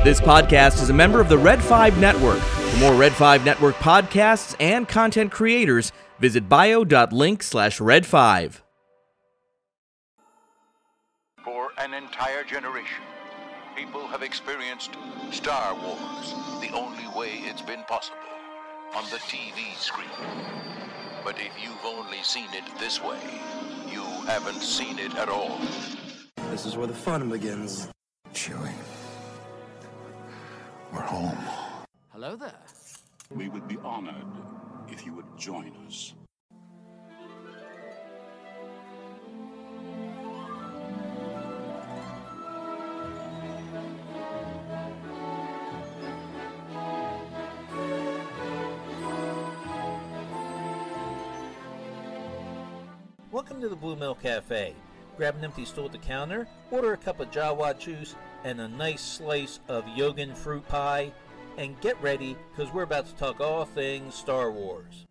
note this podcast is a member of the Red 5 Network. For more Red 5 Network podcasts and content creators, visit bio.link slash red 5. For an entire generation, people have experienced Star Wars the only way it's been possible on the TV screen. But if you've only seen it this way, you haven't seen it at all. This is where the fun begins. Chewie. We're home. Hello there. We would be honored if you would join us. Welcome to the Blue Milk Cafe. Grab an empty stool at the counter, order a cup of Jawa juice and a nice slice of Jogan fruit pie, and get ready because we're about to talk all things Star Wars.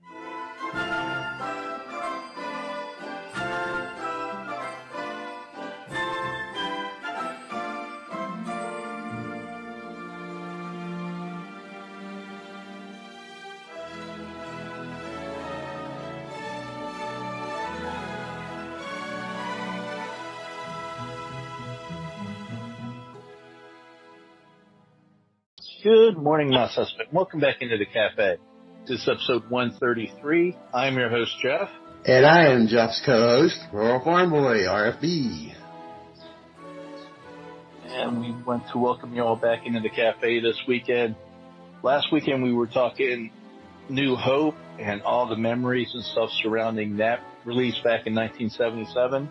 Morning, my suspect. Welcome back into the cafe. This is episode 133. I'm your host, Jeff. And I am Jeff's co-host, Rural Farm Boy, RFB. And we want to welcome you all back into the cafe this weekend. Last weekend we were talking New Hope and all the memories and stuff surrounding that release back in 1977.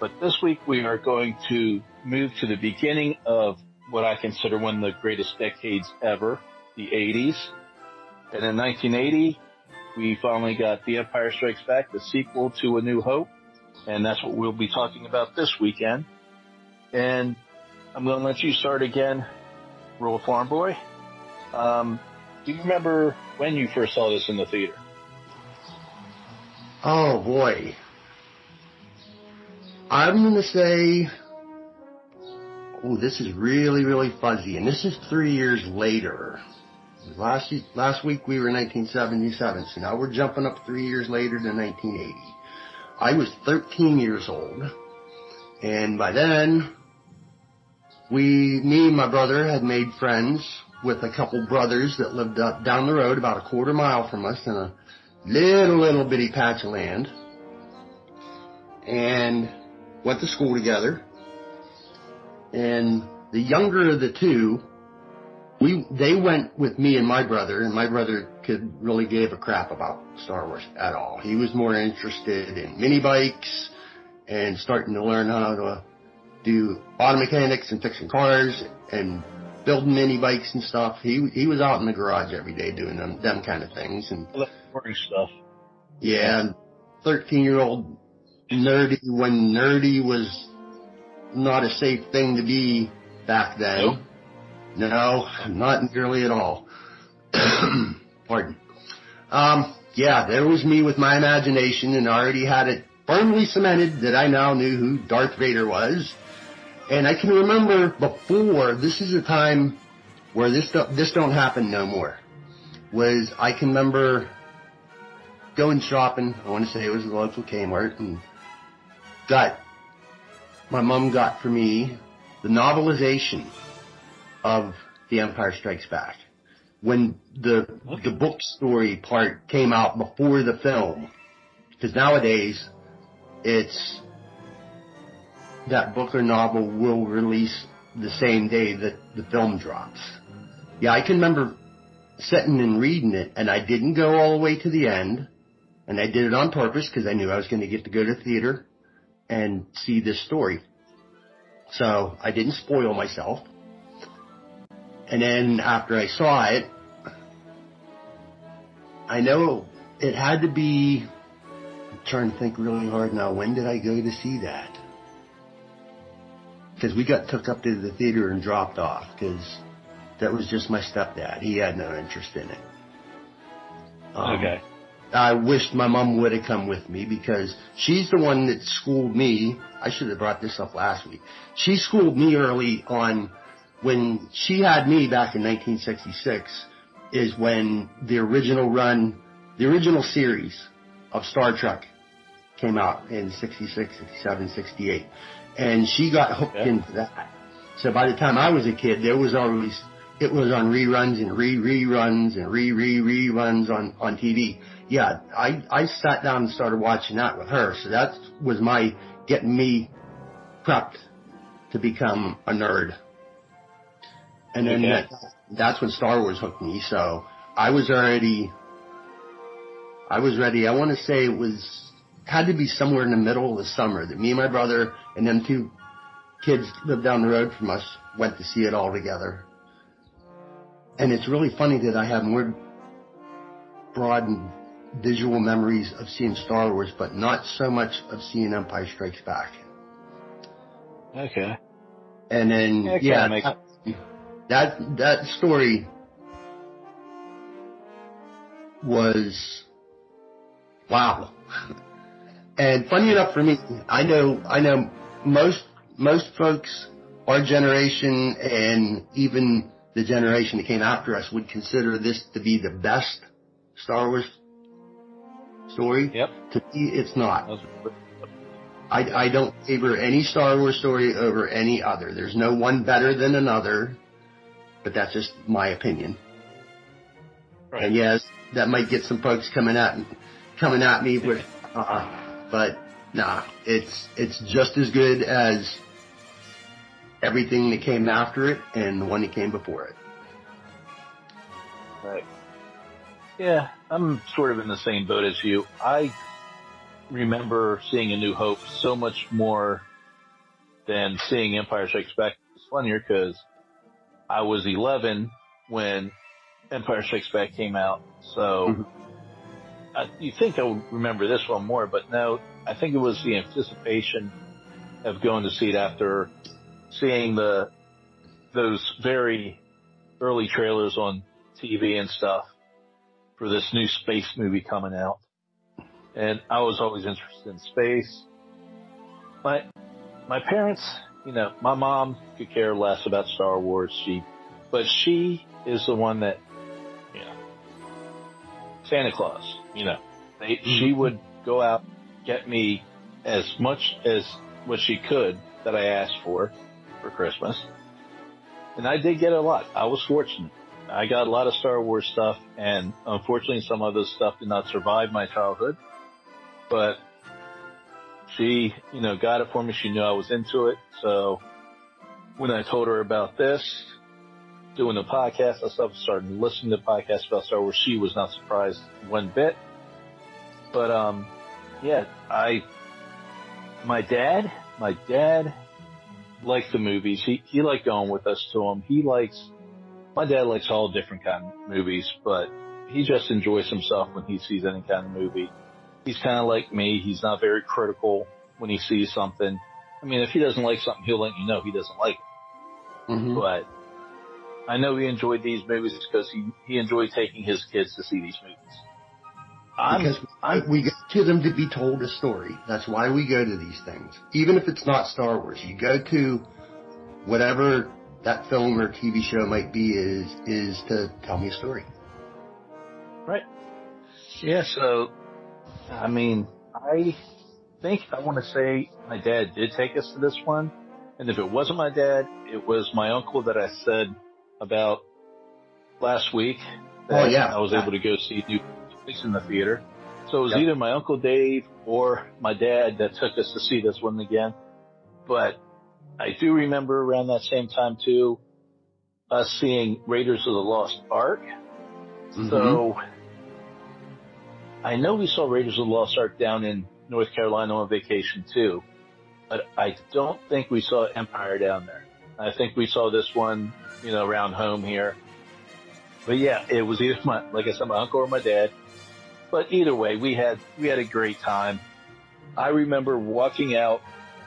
But this week we are going to move to the beginning of what I consider one of the greatest decades ever, the 80s. And in 1980, we finally got The Empire Strikes Back, the sequel to A New Hope. And that's what we'll be talking about this weekend. And I'm going to let you start again, Rural Farm Boy. Um, do you remember when you first saw this in the theater? Oh boy. I'm gonna say, oh, this is really, really fuzzy, and this is three years later. Last last week we were in 1977, so now we're jumping up three years later to 1980. I was 13 years old, and by then, we, me and my brother had made friends with a couple brothers that lived up down the road about a quarter mile from us in a little, little bitty patch of land. And went to school together. And the younger of the two, we, they went with me and my brother, and my brother could really give a crap about Star Wars at all. He was more interested in mini bikes and starting to learn how to do auto mechanics and fixing cars and building mini bikes and stuff. He he was out in the garage every day doing them them kind of things and boring stuff. Yeah, thirteen year old nerdy when nerdy was not a safe thing to be back then. Nope. No, not nearly at all. Pardon. Um, yeah, there was me with my imagination and I already had it firmly cemented that I now knew who Darth Vader was. And I can remember before, this is a time where this, do, this don't happen no more. Was I can remember going shopping, I want to say it was the local Kmart, and got, my mom got for me the novelization of The Empire Strikes Back. When the, the book story part came out before the film. Because nowadays, it's, that book or novel will release the same day that the film drops. Yeah, I can remember sitting and reading it, and I didn't go all the way to the end, and I did it on purpose because I knew I was going to get to go to theater and see this story. So I didn't spoil myself. And then after I saw it, I know it had to be, I'm trying to think really hard now, when did I go to see that? Because we got took up to the theater and dropped off because that was just my stepdad. He had no interest in it. Um, Okay. I wished my mom would have come with me because she's the one that schooled me. I should have brought this up last week. She schooled me early on when she had me back in 1966 is when the original run, the original series of Star Trek came out in 66, 67, 68. And she got hooked Okay. into that. So by the time I was a kid, there was always, it was on reruns and re-reruns and re-re-reruns on, on TV. Yeah, I, I sat down and started watching that with her. So that was my getting me prepped to become a nerd. And then Okay. that, that's when Star Wars hooked me. So I was already, I was ready. I want to say it was, had to be somewhere in the middle of the summer that me and my brother and them two kids lived down the road from us went to see it all together. And it's really funny that I have more broad and visual memories of seeing Star Wars, but not so much of seeing Empire Strikes Back. Okay. And then, Yeah, yeah, makes- that, that story was, wow. And funny enough for me, I know, I know most, most folks, our generation and even the generation that came after us would consider this to be the best Star Wars story. Yep. To me, it's not. I, I don't favor any Star Wars story over any other. There's no one better than another, but that's just my opinion. Right. And yes, that might get some folks coming at coming at me with, uh uh, but nah, it's it's just as good as everything that came after it and the one that came before it. Right. Yeah, I'm sort of in the same boat as you. I remember seeing A New Hope so much more than seeing Empire Strikes Back. It's funnier because I was 11 when Empire Strikes Back came out, so Mhm. I, you think I would remember this one more, but no, I think it was the anticipation of going to see it after seeing the those very early trailers on TV and stuff for this new space movie coming out. And I was always interested in space. My, my parents, you know, my mom could care less about Star Wars. She, but she is the one that, you know, Santa Claus, you know, they, she mm-hmm. would go out, get me as much as what she could that I asked for for Christmas. And I did get a lot. I was fortunate. I got a lot of Star Wars stuff, and unfortunately, some of this stuff did not survive my childhood. But she, you know, got it for me. She knew I was into it. So when I told her about this, doing the podcast and stuff, started listening to podcasts about Star Wars, she was not surprised one bit. But um, yeah, I, my dad, my dad liked the movies. He he liked going with us to them. He likes my dad likes all different kind of movies, but he just enjoys himself when he sees any kind of movie. He's kind of like me. He's not very critical when he sees something. I mean, if he doesn't like something, he'll let you know he doesn't like it. Mhm. But I know he enjoyed these movies because he he enjoyed taking his kids to see these movies. I'm, Because I'm we go to them to be told a story. That's why we go to these things. Even if it's not Star Wars, you go to whatever that film or TV show might be is is to tell me a story. Right. Yeah, so, I mean, I think I want to say my dad did take us to this one. And if it wasn't my dad, it was my uncle that I said about last week. that Oh, yeah. I was able to go see New Place in the theater. So it was Yep. either my uncle Dave or my dad that took us to see this one again. But I do remember around that same time too, us seeing Raiders of the Lost Ark. Mm-hmm. So I know we saw Raiders of the Lost Ark down in North Carolina on vacation too, but I don't think we saw Empire down there. I think we saw this one, you know, around home here. But yeah, it was either my, like I said, my uncle or my dad. But either way, we had, we had a great time. I remember walking out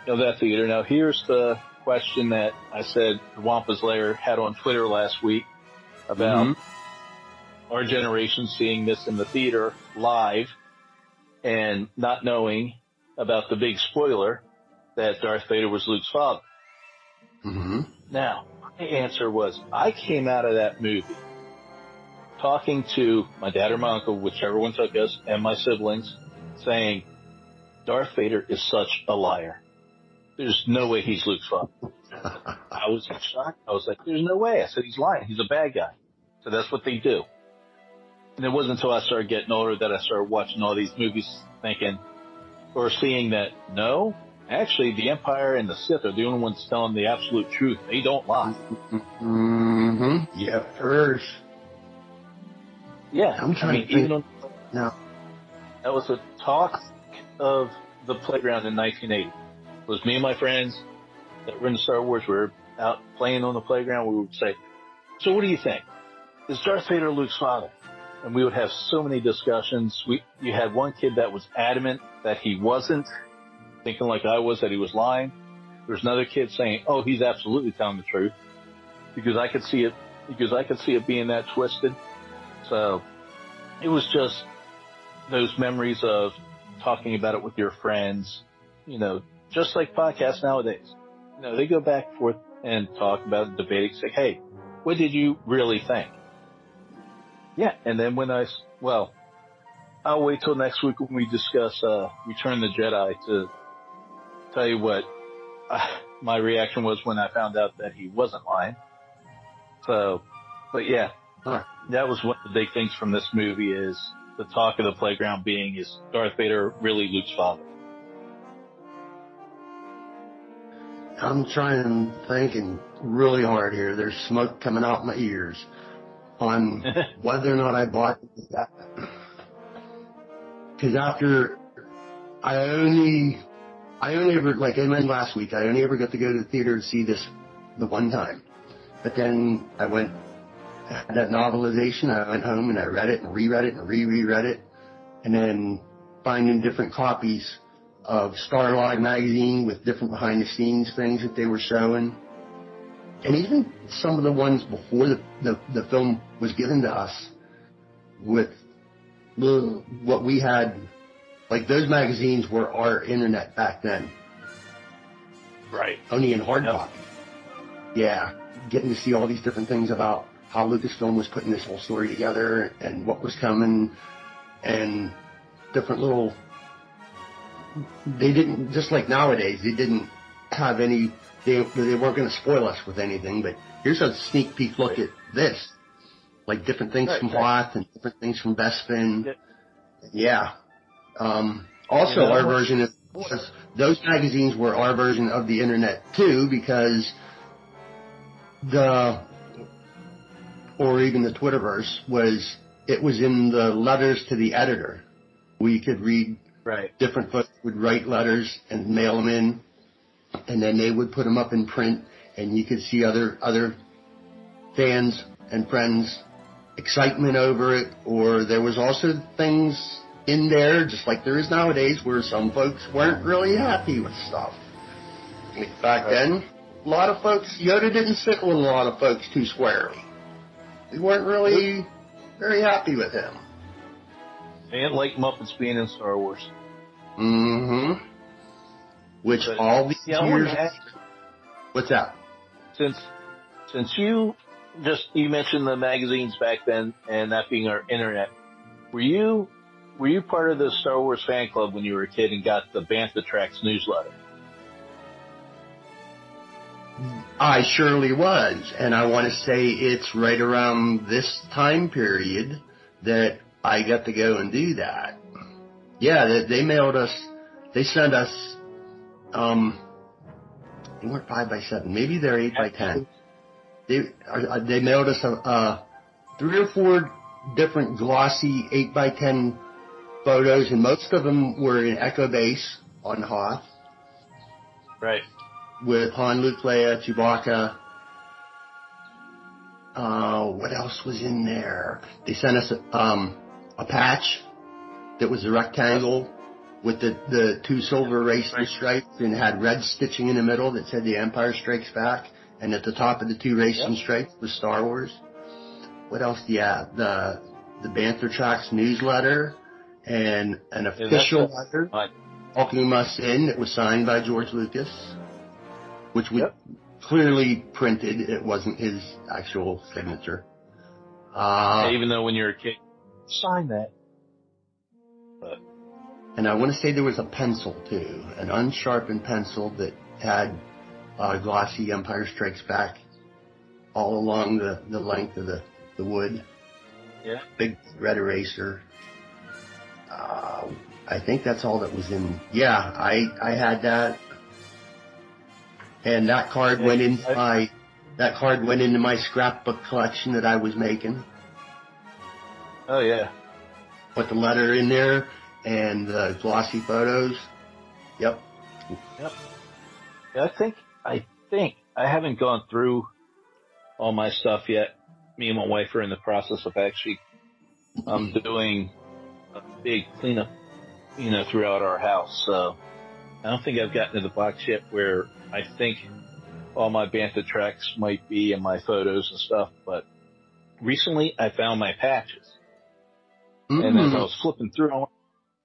of that theater. Now here's the question that I said the Wampa's Lair had on Twitter last week about Mhm. our generation seeing this in the theater live and not knowing about the big spoiler that Darth Vader was Luke's father. hmm Now, my answer was I came out of that movie talking to my dad or my uncle, whichever one took us, and my siblings, saying, Darth Vader is such a liar. There's no way he's Luke's father. I was shocked. I was like, there's no way. I said, he's lying. He's a bad guy. So that's what they do. And it wasn't until I started getting older that I started watching all these movies thinking, or seeing that, no, actually the Empire and the Sith are the only ones telling the absolute truth. They don't lie. Mm-hmm. Yeah, first. Yeah. I'm trying I mean, to think. even on, No. that was a talk of the playground in 1980. It was me and my friends that were in Star Wars. We were out playing on the playground. We would say, so what do you think? Is Darth Vader Luke's father? And we would have so many discussions. We, you had one kid that was adamant that he wasn't, thinking like I was that he was lying. There's another kid saying, oh, he's absolutely telling the truth because I could see it, because I could see it being that twisted. So it was just those memories of talking about it with your friends, you know, just like podcasts nowadays. You know, they go back and forth and talk about debating, say, hey, what did you really think? Yeah, and then when I, well, I'll wait till next week when we discuss uh, Return of the Jedi to tell you what uh, my reaction was when I found out that he wasn't lying. So, but yeah, Huh. that was one of the big things from this movie is the talk of the playground being is Darth Vader really Luke's father? I'm trying and thinking really hard here. There's smoke coming out my ears on whether or not I bought that. Because after I only, I only ever, like I mentioned last week, I only ever got to go to the theater to see this the one time. But then I went, had that novelization, I went home and I read it and reread it and re-reread it. And then finding different copies of Starlog magazine with different behind the scenes things that they were showing. And even some of the ones before the, the, the film was given to us with the, what we had, like those magazines were our internet back then, Right. only in hard Yep. copy. Yeah, getting to see all these different things about how Lucasfilm was putting this whole story together and what was coming and different little they didn't just like nowadays they didn't have any they, they weren't going to spoil us with anything but here's a sneak peek look at this like different things Right, from right. Hoth and different things from Bespin Yeah. yeah um also our version of those magazines were our version of the internet too because the or even the Twitterverse was it was in the letters to the editor. We could read Right. different folks would write letters and mail them in, and then they would put them up in print, and you could see other other fans and friends excitement over it. Or there was also things in there, just like there is nowadays, where some folks weren't really happy with stuff. Back then, a lot of folks Yoda didn't sit with a lot of folks too squarely. They weren't really very happy with him. And like Muppets being in Star Wars. Mm-hmm. Which But- all these Yeah, years. ask, What's that? since since you just you mentioned the magazines back then and that being our internet, were you were you part of the Star Wars fan club when you were a kid and got the Bantha Tracks newsletter? I surely was, and I want to say it's right around this time period that I got to go and do that. Yeah, they, they mailed us. They sent us. Um, they weren't five by seven. Maybe they're eight by ten. They uh, they mailed us a, uh, three or four different glossy eight by ten photos, and most of them were in Echo Base on Hoth Right. with Han, Luke, Leia, Chewbacca. Uh, what else was in there? They sent us um, a patch that was a rectangle with the, the two silver racing stripes and had red stitching in the middle that said The Empire Strikes Back. And at the top of the two racing stripes was Star Wars. What else do you have? The, the Bantha Tracks newsletter and an official the- letter Right. welcoming us in that was signed by George Lucas, which we Yep. clearly printed. It wasn't his actual signature. Uh, Even though when you're a kid, sign that. and I want to say there was a pencil too, an unsharpened pencil that had uh, glossy Empire Strikes Back all along the, the length of the, the wood. Yeah. Big red eraser. Uh, I think that's all that was in. Yeah, I I had that, and that card Yeah, went into I- my that card went into my scrapbook collection that I was making. Oh yeah. Put the letter in there and the glossy photos. Yep. Yeah, I think I think I haven't gone through all my stuff yet. Me and my wife are in the process of actually um doing a big cleanup, you know, throughout our house. So I don't think I've gotten to the box yet where I think all my Bantha tracks might be and my photos and stuff. But recently I found my patches. And as I Mhm. was flipping through,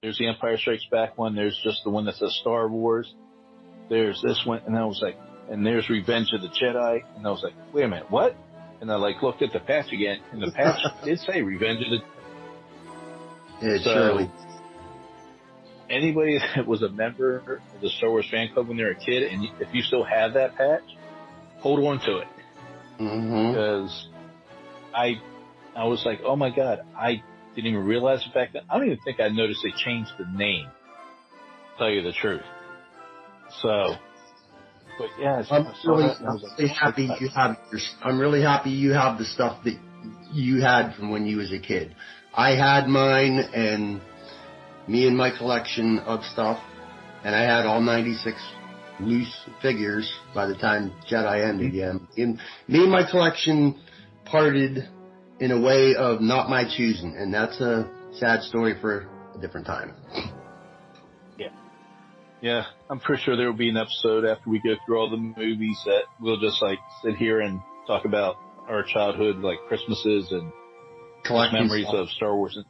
there's the Empire Strikes Back one. There's just the one that says Star Wars. There's this one, and I was like, and there's Revenge of the Jedi, and I was like, wait a minute, what? And I like looked at the patch again, and the patch did say Revenge of the. It So- surely. Anybody that was a member of the Star Wars fan club when they were a kid, and if you still have that patch, hold on to it hmm because I, I was like, oh my god, I didn't even realize the fact that I don't even think I noticed they changed the name. Tell you the truth. So, but yeah, I'm really, that I was like, really happy you have your, I'm really happy you have the stuff that you had from when you was a kid. I had mine and me and my collection of stuff and I had all 96 loose figures by the time Jedi ended. Yeah. Mm-hmm. And me and my collection parted in a way of not my choosing and that's a sad story for a different time. Yeah, yeah. I'm pretty sure there will be an episode after we go through all the movies that we'll just like sit here and talk about our childhood, like Christmases and Collecting memories stuff. of Star Wars. And,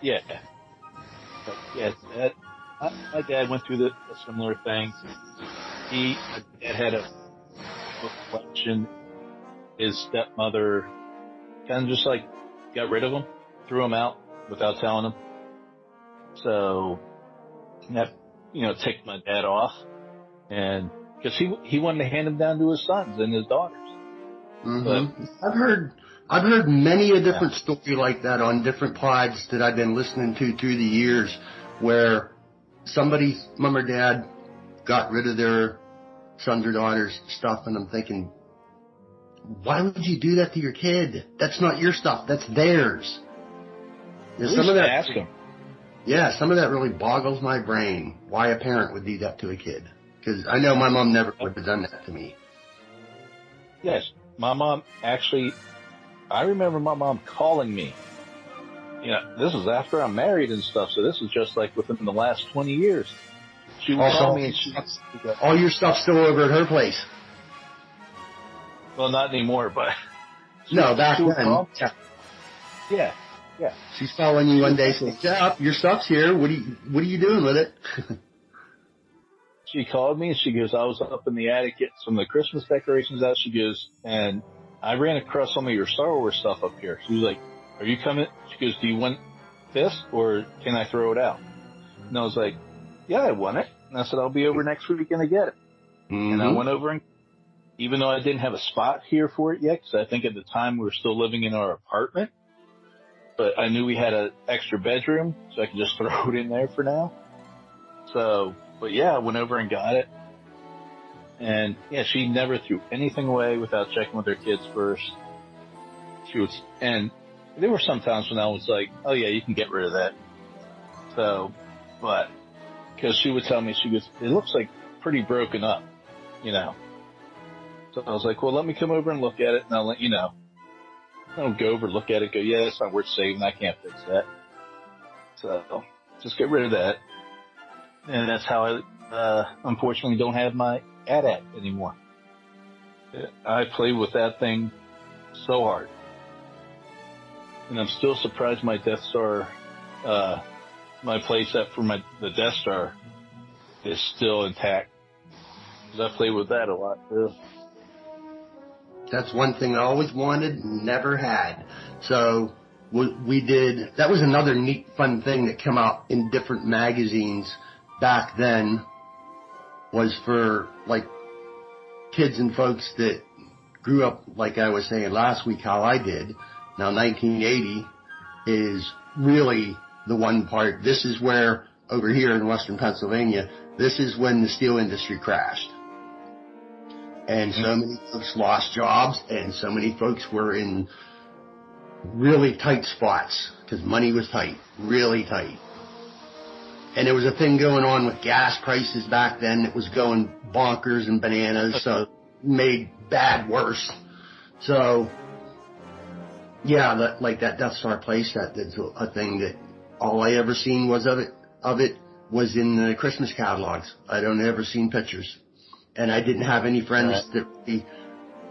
yeah, but yeah, that, my, my dad went through the, a similar thing. He had a collection. His stepmother kind of just like got rid of them, threw them out without telling them. So that you know ticked my dad off, and because he he wanted to hand them down to his sons and his daughters. hmm I've heard I've heard many a different story like that on different pods that I've been listening to through the years, where somebody's mom or dad got rid of their sons or daughters' stuff, and I'm thinking, why would you do that to your kid? That's not your stuff. That's theirs. Yeah, At some of that, ask him. yeah, some of that really boggles my brain. Why a parent would do that to a kid? Because I know my mom never would have done that to me. Yes, my mom actually. I remember my mom calling me. You know, this is after I'm married and stuff, so this is just like within the last 20 years. She would Also- call me and she, All your stuff's still over at her place. Well, not anymore, but No, back then. Yeah. yeah, yeah. She's calling you one day saying, Jeff, your stuff's here. What are you, what are you doing with it? She called me and she goes, I was up in the attic getting some of the Christmas decorations out. She goes, and I ran across some of your Star Wars stuff up here. She was like, are you coming? She goes, do you want this or can I throw it out? And I was like, yeah, I want it. And I said, I'll be over hmm. next weekend to get it. And I mm-hmm. went over and even though I didn't have a spot here for it yet, because I think at the time we were still living in our apartment, but I knew we had an extra bedroom, so I could just throw it in there for now. So, but yeah, I went over and got it. And yeah, she never threw anything away without checking with her kids first. She was, and there were some times when I was like, oh yeah, you can get rid of that. So, but, cause she would tell me, she goes, it looks like pretty broken up, you know. So I was like, well, let me come over and look at it and I'll let you know. I'll go over, look at it, go, yeah, it's not worth saving. I can't fix that. So just get rid of that. And that's how I, uh, unfortunately don't have my AT-AT anymore. I played with that thing so hard. And I'm still surprised my Death Star, uh, my playset for my, the Death Star is still intact. I played with that a lot too. That's one thing I always wanted, never had. So we, did. That was another neat, fun thing that came out in different magazines back then. Was for like kids and folks that grew up, like I was saying last week, how I did. Now 1980 is really the one part. This is where over here in Western Pennsylvania, this is when the steel industry crashed. And so mm-hmm. many folks lost jobs and so many folks were in really tight spots because money was tight, really tight. And there was a thing going on with gas prices back then that was going bonkers and bananas, so made bad worse. So, yeah, that, like that Death Star playset, that's a, a thing that all I ever seen was of it, of it was in the Christmas catalogs. I don't ever seen pictures. And I didn't have any friends Right. that really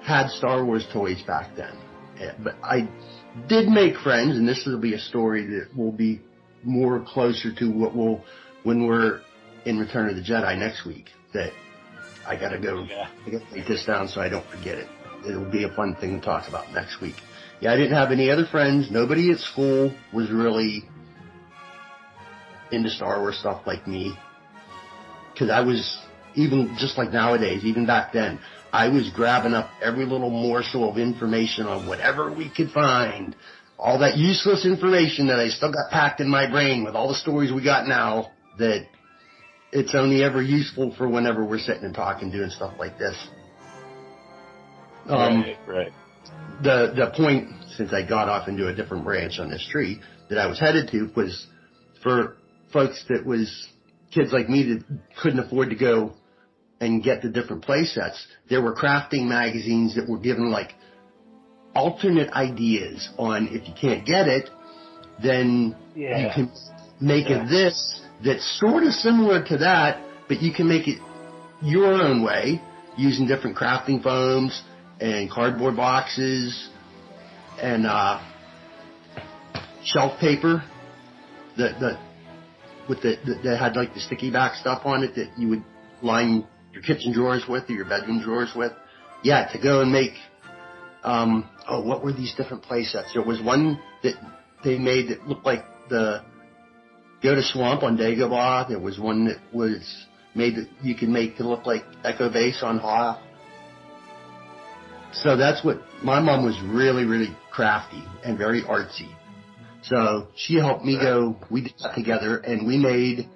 had Star Wars toys back then. Yeah, But I did make friends, and this will be a story that will be more closer to what we'll when we're in Return of the Jedi next week. That I gotta go. Yeah. I gotta write this down so I don't forget it. It'll be a fun thing to talk about next week. Yeah, I didn't have any other friends. Nobody at school was really into Star Wars stuff like me. Cause I was, even just like nowadays, even back then, I was grabbing up every little morsel of information on whatever we could find. All that useless information that I still got packed in my brain with all the stories we got now that it's only ever useful for whenever we're sitting and talking, doing stuff like this. Um, right, right. the the point since I got off into a different branch on this tree that I was headed to was for folks that was kids like me that couldn't afford to go and get the different play sets. There were crafting magazines that were given like alternate ideas on if you can't get it, then you can make Yeah. it this that's sort of similar to that, but you can make it your own way using different crafting foams and cardboard boxes and uh, shelf paper that that with the that had like the sticky back stuff on it that you would line your kitchen drawers with or your bedroom drawers with. Yeah, to go and make um oh what were these different play sets? There was one that they made that looked like the Go to Swamp on Dagobah. There was one that was made that you could make to look like Echo Base on Hoth. So that's what my mom was really, really crafty and very artsy. So she helped me go. We did that together, and we made.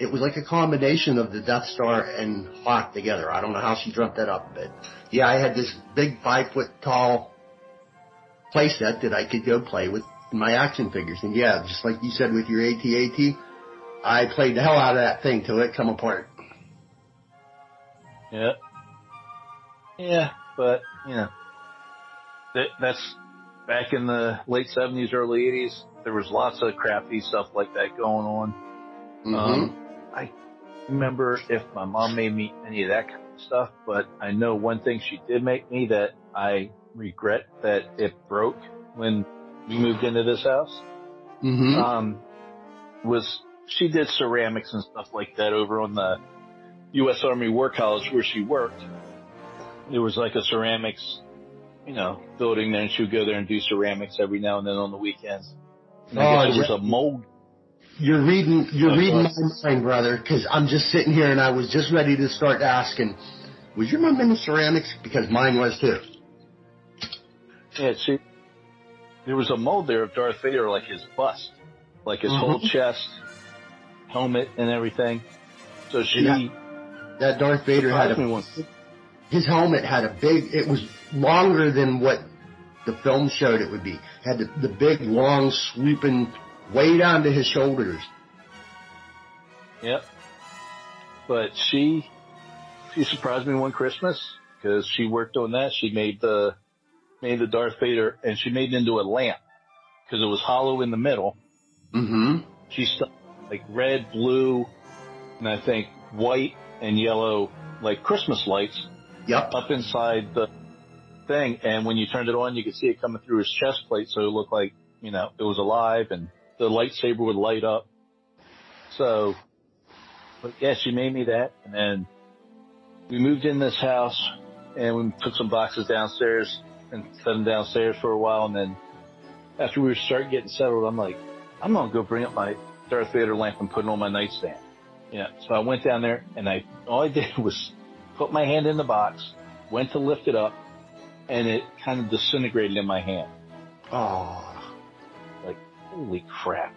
It was like a combination of the Death Star and Hoth together. I don't know how she dreamt that up, but yeah, I had this big five foot tall playset that I could go play with my action figures. And yeah, just like you said with your AT-AT, I played the hell out of that thing till it come apart. Yeah. Yeah, but you know, that, that's back in the late seventies, early eighties. There was lots of crafty stuff like that going on. hmm Um, I remember if my mom made me any of that kind of stuff, but I know one thing she did make me that I regret that it broke when we moved into this house. hmm Um, was she did ceramics and stuff like that over on the U.S. Army War College where she worked. There was like a ceramics, you know, building there, and she would go there and do ceramics every now and then on the weekends. And I Oh, guess there was a mold. You're reading, you're reading my mind, brother, because I'm just sitting here and I was just ready to start asking, was your mom into ceramics? Because mine was too. Yeah, she. There was a mold there of Darth Vader, like his bust, like his whole Mhm. chest, helmet, and everything. So she. Yeah. That Darth Vader had a, his helmet had a big, it was longer than what the film showed it would be. Had the, the big, long, swooping, way down to his shoulders. Yep. But she, she surprised me one Christmas because she worked on that. She made the, made the Darth Vader and she made it into a lamp because it was hollow in the middle. Mm-hmm. She stuck like red, blue, and I think white and yellow, like Christmas lights Yep. up inside the thing. And when you turned it on, you could see it coming through his chest plate. So it looked like, you know, it was alive and the lightsaber would light up. So, but yeah, she made me that. And then we moved in this house and we put some boxes downstairs and set them downstairs for a while. And then after we were starting getting settled, I'm like, I'm gonna go bring up my Darth Vader lamp and put it on my nightstand. Yeah. So I went down there and I all I did was put my hand in the box, went to lift it up, and it kind of disintegrated in my hand. Oh, holy crap.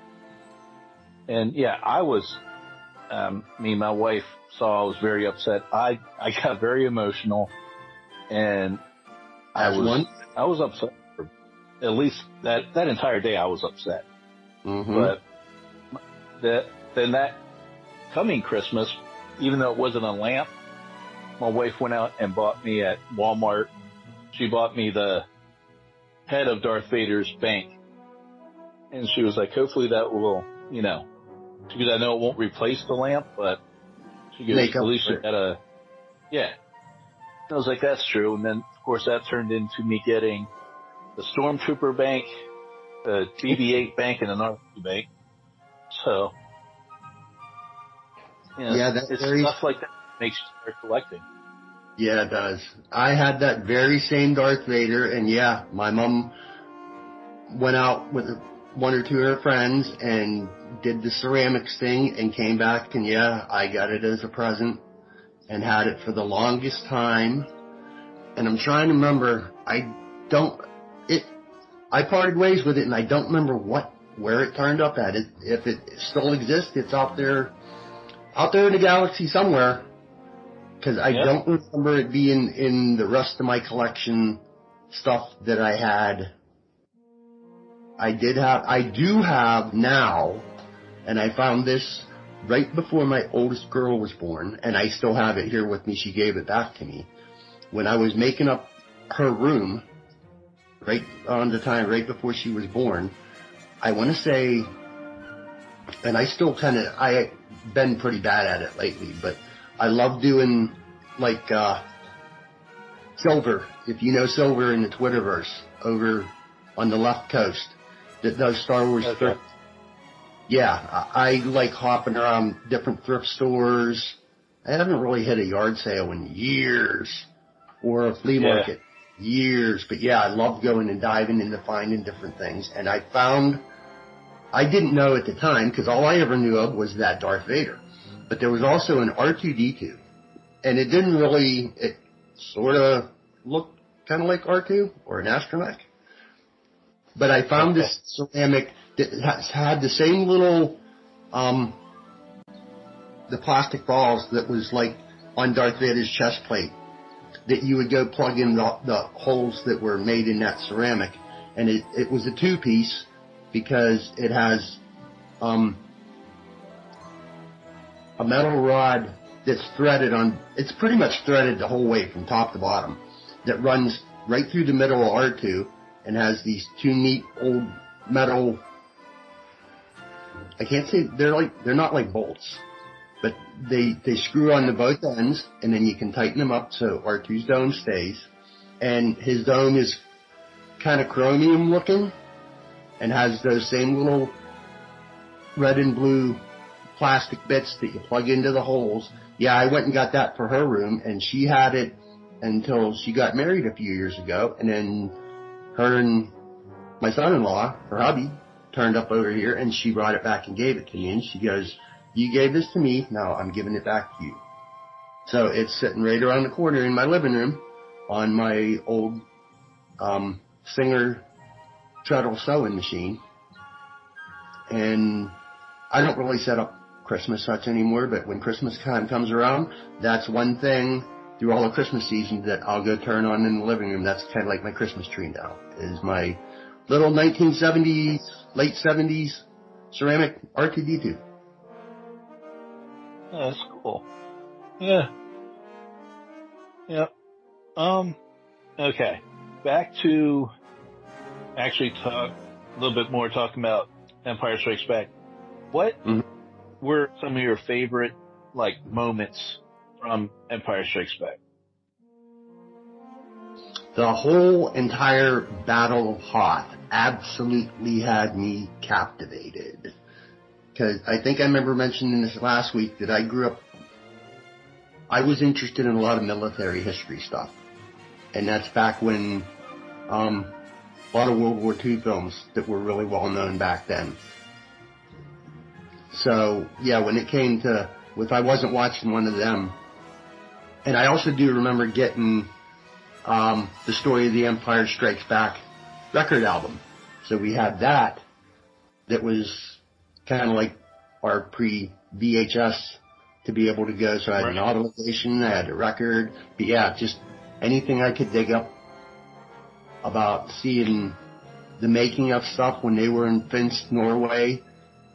And yeah, I was, um, me and my wife saw I was very upset. I, I got very emotional and I as was, one. I was upset for at least that, that entire day I was upset. Mm-hmm. But that, then that coming Christmas, even though it wasn't a lamp, my wife went out and bought me at Walmart. She bought me the head of Darth Vader's bank. And she was like, hopefully that will, you know, because I know it won't replace the lamp, but she goes, Make at least you gotta, yeah. I was like, that's true. And then, of course, that turned into me getting the Stormtrooper bank, the BB-8 bank, and an R2 bank. So, you know, Yeah, that's it's very- stuff like that makes you start collecting. Yeah, it does. I had that very same Darth Vader, and yeah, my mom went out with one or two of her friends and did the ceramics thing and came back, and yeah, I got it as a present and had it for the longest time. And I'm trying to remember, I don't, it, I parted ways with it and I don't remember what, where it turned up at. It, if it still exists, it's out there, out there in the galaxy somewhere because I Yeah. don't remember it being in the rest of my collection stuff that I had. I did have, I do have now, and I found this right before my oldest girl was born, and I still have it here with me. She gave it back to me when I was making up her room, right on the time, right before she was born. I want to say, and I still kind of, I been pretty bad at it lately, but I love doing like uh Silver, if you know Silver in the Twitterverse over on the left coast that does Star Wars Okay. thrift. Yeah, I, I like hopping around different thrift stores. I haven't really hit a yard sale in years or a flea Yeah. market years, but yeah, I love going and diving into finding different things. And I found I didn't know at the time because all I ever knew of was that Darth Vader. But there was also an R2D2, and it didn't really. It sort of looked kind of like R2 or an astromech. But I found this ceramic that had the same little, um, the plastic balls that was like on Darth Vader's chest plate that you would go plug in the, the holes that were made in that ceramic, and it, it was a two piece because it has um, a metal rod that's threaded on. It's pretty much threaded the whole way from top to bottom. That runs right through the middle of R2 and has these two neat old metal. I can't say they're like they're not like bolts, but they they screw on to both ends and then you can tighten them up so R2's dome stays. And his dome is kind of chromium looking and has those same little red and blue plastic bits that you plug into the holes. Yeah, I went and got that for her room and she had it until she got married a few years ago and then her and my son-in-law, her hubby, turned up over here and she brought it back and gave it to me and she goes, you gave this to me, now I'm giving it back to you. So it's sitting right around the corner in my living room on my old, um, Singer treadle sewing machine. And I don't really set up Christmas much anymore, but when Christmas time comes around, that's one thing through all the Christmas season that I'll go turn on in the living room. That's kind of like my Christmas tree now, is my little 1970s, late 70s ceramic R2D2. Yeah, that's cool. Yeah. Yep. Um, okay. Back to actually talk a little bit more talking about Empire Strikes Back. What Mhm. were some of your favorite, like, moments from Empire Strikes Back? The whole entire Battle of Hoth absolutely had me captivated. Cause I think I remember mentioning this last week that I grew up, I was interested in a lot of military history stuff. And that's back when um, a lot of World War II films that were really well known back then. So yeah, when it came to if I wasn't watching one of them, and I also do remember getting um, the story of the Empire Strikes Back record album. So we had that that was kind of like our pre VHS to be able to go. So I had an audio automation, I had a record, but yeah, just anything I could dig up about seeing the making of stuff when they were in Finse, Norway,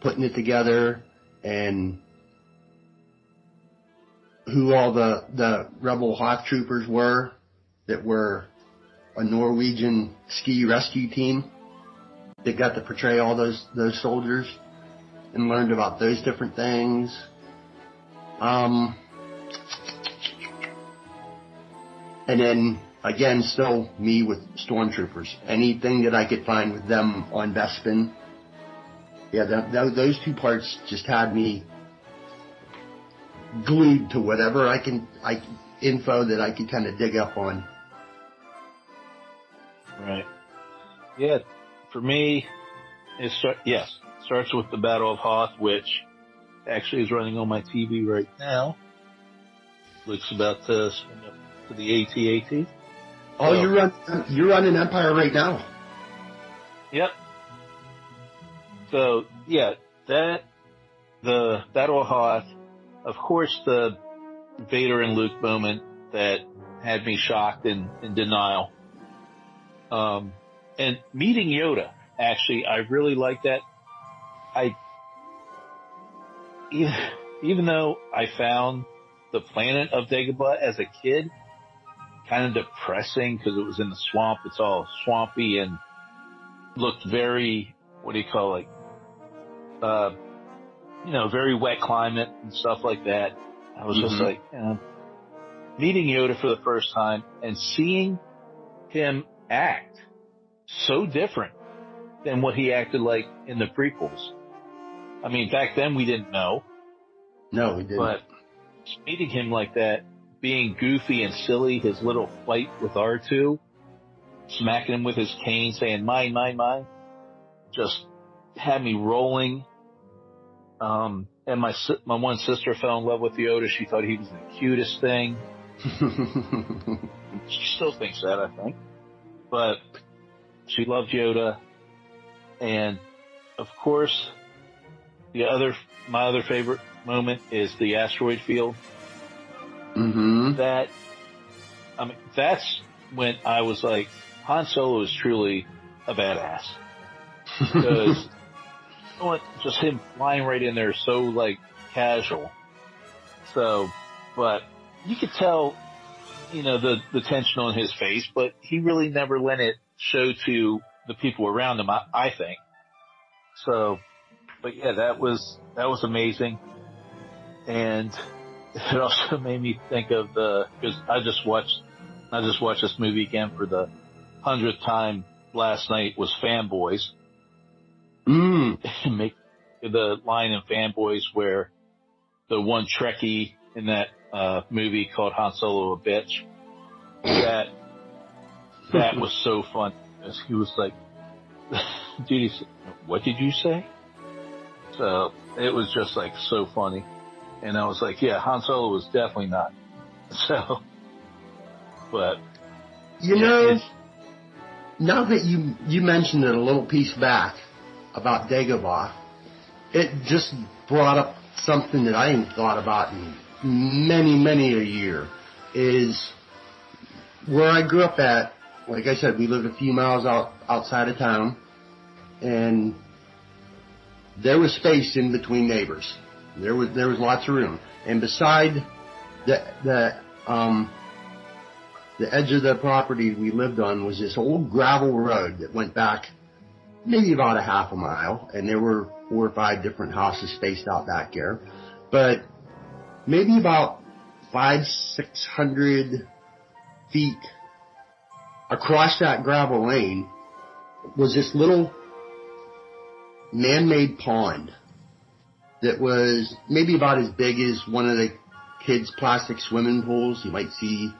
putting it together, and who all the, the rebel Hoth troopers were that were a Norwegian ski rescue team that got to portray all those, those soldiers and learned about those different things. Um, and then again, still me with stormtroopers. Anything that I could find with them on Bespin. Yeah, that, that, those two parts just had me glued to whatever I can, I info that I can kind of dig up on. Right. Yeah. For me, it start, yes, starts with the Battle of Hoth, which actually is running on my TV right now. Looks about to to the AT-AT. Oh, So- you're run, you're running Empire right now. Yep. So yeah, that the Battle of Hoth, of course, the Vader and Luke moment that had me shocked and in denial. Um, and meeting Yoda, actually, I really like that. I even, even though I found the planet of Dagobah as a kid kind of depressing because it was in the swamp. It's all swampy and looked very, what do you call it? Uh, you know, very wet climate and stuff like that. I was just Mhm. like, you know, meeting Yoda for the first time and seeing him act so different than what he acted like in the prequels. I mean, back then we didn't know, No, we didn't. but meeting him like that, being goofy and silly, his little fight with R2, smacking him with his cane, saying mine, mine, mine, just had me rolling. Um, and my my one sister fell in love with Yoda. She thought he was the cutest thing. She still thinks that, I think. But she loved Yoda. And of course, the other, my other favorite moment is the asteroid field. hmm That, I mean, that's when I was like, Han Solo is truly a badass. Because just him flying right in there so like casual. So, but you could tell, you know, the, the tension on his face, but he really never let it show to the people around him, I, I think. So, but yeah, that was, that was amazing. And it also made me think of the, cause I just watched, I just watched this movie again for the hundredth time last night was Fanboys. Mm. Make the line in Fanboys where the one Trekkie in that uh, movie called Han Solo a bitch. That that was so fun. He was like, "Dude, said, what did you say?" So it was just like so funny, and I was like, "Yeah, Han Solo was definitely not." So, but You yeah, know, now that you you mentioned it a little piece back about Dagobah, it just brought up something that I hadn't thought about in many, many a year. Is where I grew up at. Like I said, we lived a few miles out outside of town, and there was space in between neighbors. There was there was lots of room, and beside the the um the edge of the property we lived on was this old gravel road that went back maybe about a half a mile, and there were four or five different houses spaced out back there. But maybe about five, six hundred feet across that gravel lane was this little man-made pond that was maybe about as big as one of the kids' plastic swimming pools. You might see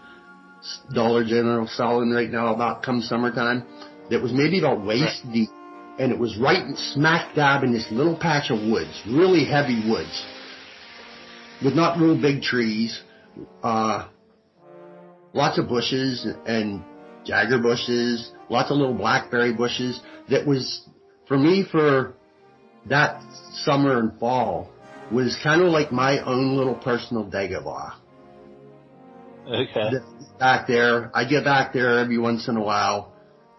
Dollar General selling right now about come summertime that was maybe about waist deep and it was right smack dab in this little patch of woods, really heavy woods with not real big trees, uh, lots of bushes and jagger bushes, lots of little blackberry bushes that was for me for that summer and fall was kind of like my own little personal Dagobah. Okay. Back there, I get back there every once in a while,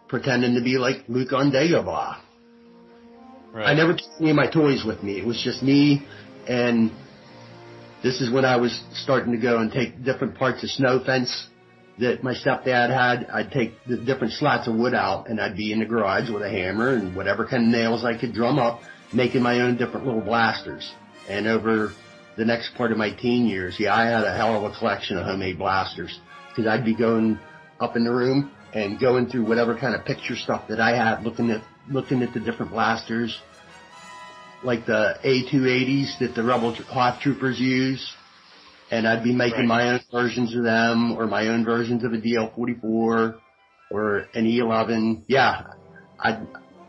pretending to be like Luke on Dagobah. Right. I never took any of my toys with me. It was just me, and this is when I was starting to go and take different parts of snow fence that my stepdad had. I'd take the different slats of wood out, and I'd be in the garage with a hammer and whatever kind of nails I could drum up, making my own different little blasters. And over the next part of my teen years, yeah, I had a hell of a collection of homemade blasters because I'd be going up in the room and going through whatever kind of picture stuff that I had, looking at looking at the different blasters, like the A280s that the Rebel Hoth Troopers use, and I'd be making Right. my own versions of them or my own versions of a DL44 or an E11. Yeah, I,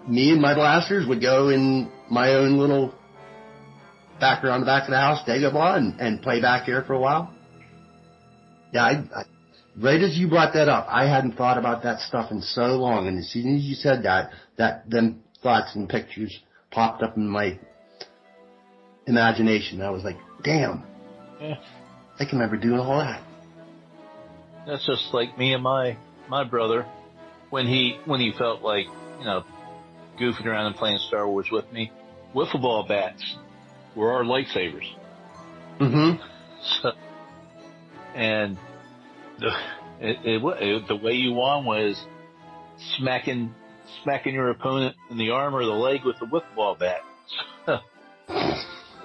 me and my blasters would go in my own little back around the back of the house, Dagobah, and, and play back here for a while. Yeah, I, I, right as you brought that up, I hadn't thought about that stuff in so long, and as soon as you said that, that them thoughts and pictures popped up in my imagination. I was like, damn, Yeah. I can remember doing all that. That's just like me and my my brother when he when he felt like you know goofing around and playing Star Wars with me. Wiffle ball bats were our lightsabers. Mm-hmm. So, and the it, it, it, the way you won was smacking smacking your opponent in the arm or the leg with a wiffle ball bat.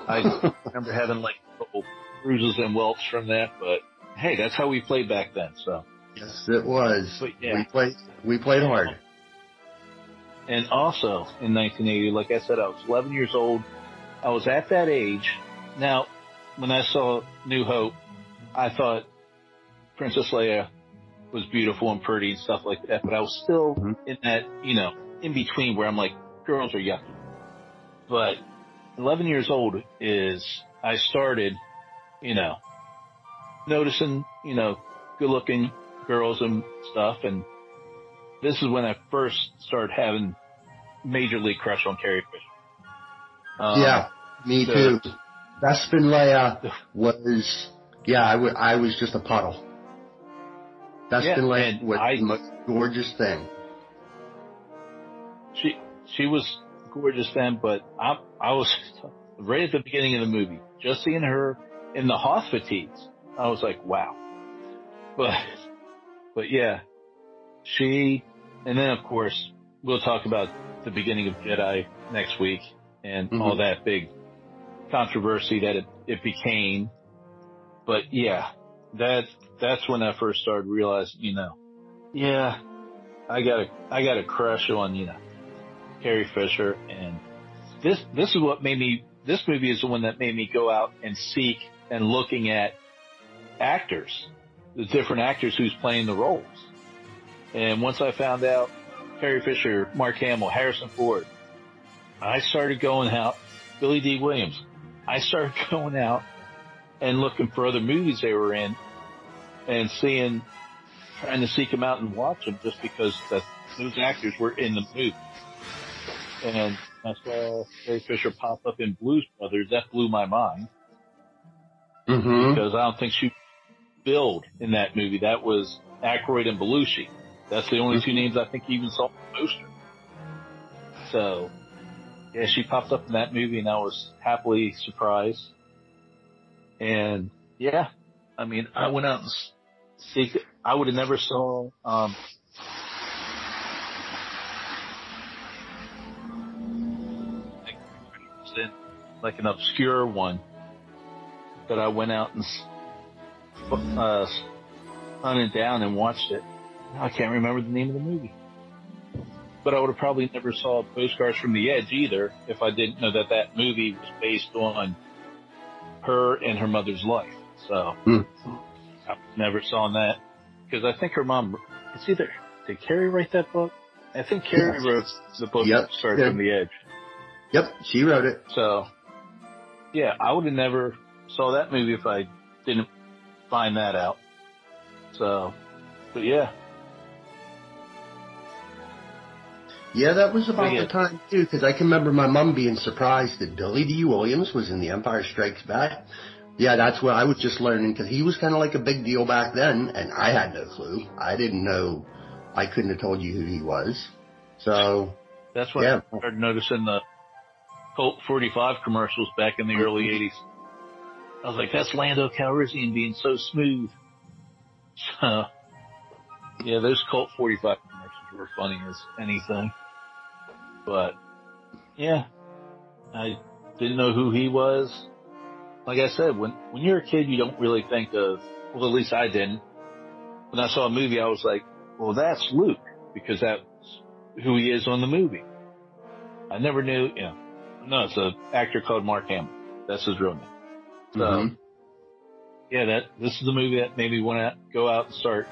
I remember having like a couple bruises and welts from that, but hey, that's how we played back then. So. Yes, it was. But yeah. We played, we played hard. And also in 1980, like I said, I was 11 years old. I was at that age. Now, when I saw New Hope, I thought Princess Leia was beautiful and pretty and stuff like that, but I was still Mhm. in that, you know, in between where I'm like, girls are yucky. But 11 years old is, I started, you know, noticing, you know, good looking girls and stuff and this is when I first started having majorly crush on Carrie Fisher. Um, yeah, me the- too. Bespin Leia was, yeah, I wa- I was just a puddle. Bespin Yeah, and was I- the most gorgeous thing. She she was gorgeous then, but I I was right at the beginning of the movie, just seeing her in the Hoth fatigues. I was like, wow. But but yeah, she and then of course we'll talk about the beginning of Jedi next week and Mhm. all that big controversy that it, it became. But yeah, that that's when I first started realizing, you know, yeah, I got a I got a crush on you know Carrie Fisher, and this this is what made me. This movie is the one that made me go out and seek and looking at actors, the different actors who's playing the roles. And once I found out Carrie Fisher, Mark Hamill, Harrison Ford, I started going out. Billy Dee Williams. I started going out and looking for other movies they were in, and seeing, trying to seek them out and watch them just because that those actors were in the movie and I saw Carrie Fisher pop up in Blues Brothers. That blew my mind Mm-hmm. because I don't think she billed in that movie. That was Aykroyd and Belushi. That's the only two names I think he even saw on the poster. So, yeah, she popped up in that movie, and I was happily surprised. And yeah, I mean, I went out and I would have never saw um, like, an obscure one that I went out and uh, hunted down and watched it. I can't remember the name of the movie. But I would have probably never saw Postcards from the Edge either if I didn't know that that movie was based on her and her mother's life. So Hmm. I never saw that. because I think her mom. It's either did Carrie write that book? I think Carrie wrote the book Yep. Start Yeah. from the Edge. Yep, she wrote it. So, yeah, I would have never saw that movie if I didn't find that out. So, but yeah, Yeah, that was about Yeah. the time too, because I can remember my mom being surprised that Billy Dee Williams was in The Empire Strikes Back. Yeah, that's what I was just learning because he was kind of like a big deal back then, and I had no clue. I didn't know. I couldn't have told you who he was. So that's when Yeah. I started noticing the Colt 45 commercials back in the early mm-hmm. 80s. I was like, that's Lando Calrissian being so smooth. So, yeah, those Colt 45 commercials were funny as anything. But, yeah, I didn't know who he was. Like I said, when, when you're a kid, you don't really think of, well, at least I didn't. When I saw a movie, I was like, well, that's Luke, because that's who he is on the movie. I never knew, you know, no, it's an actor called Mark Hamill. That's his real name. So, mhm. yeah, that, this is the movie that made me want to go out and start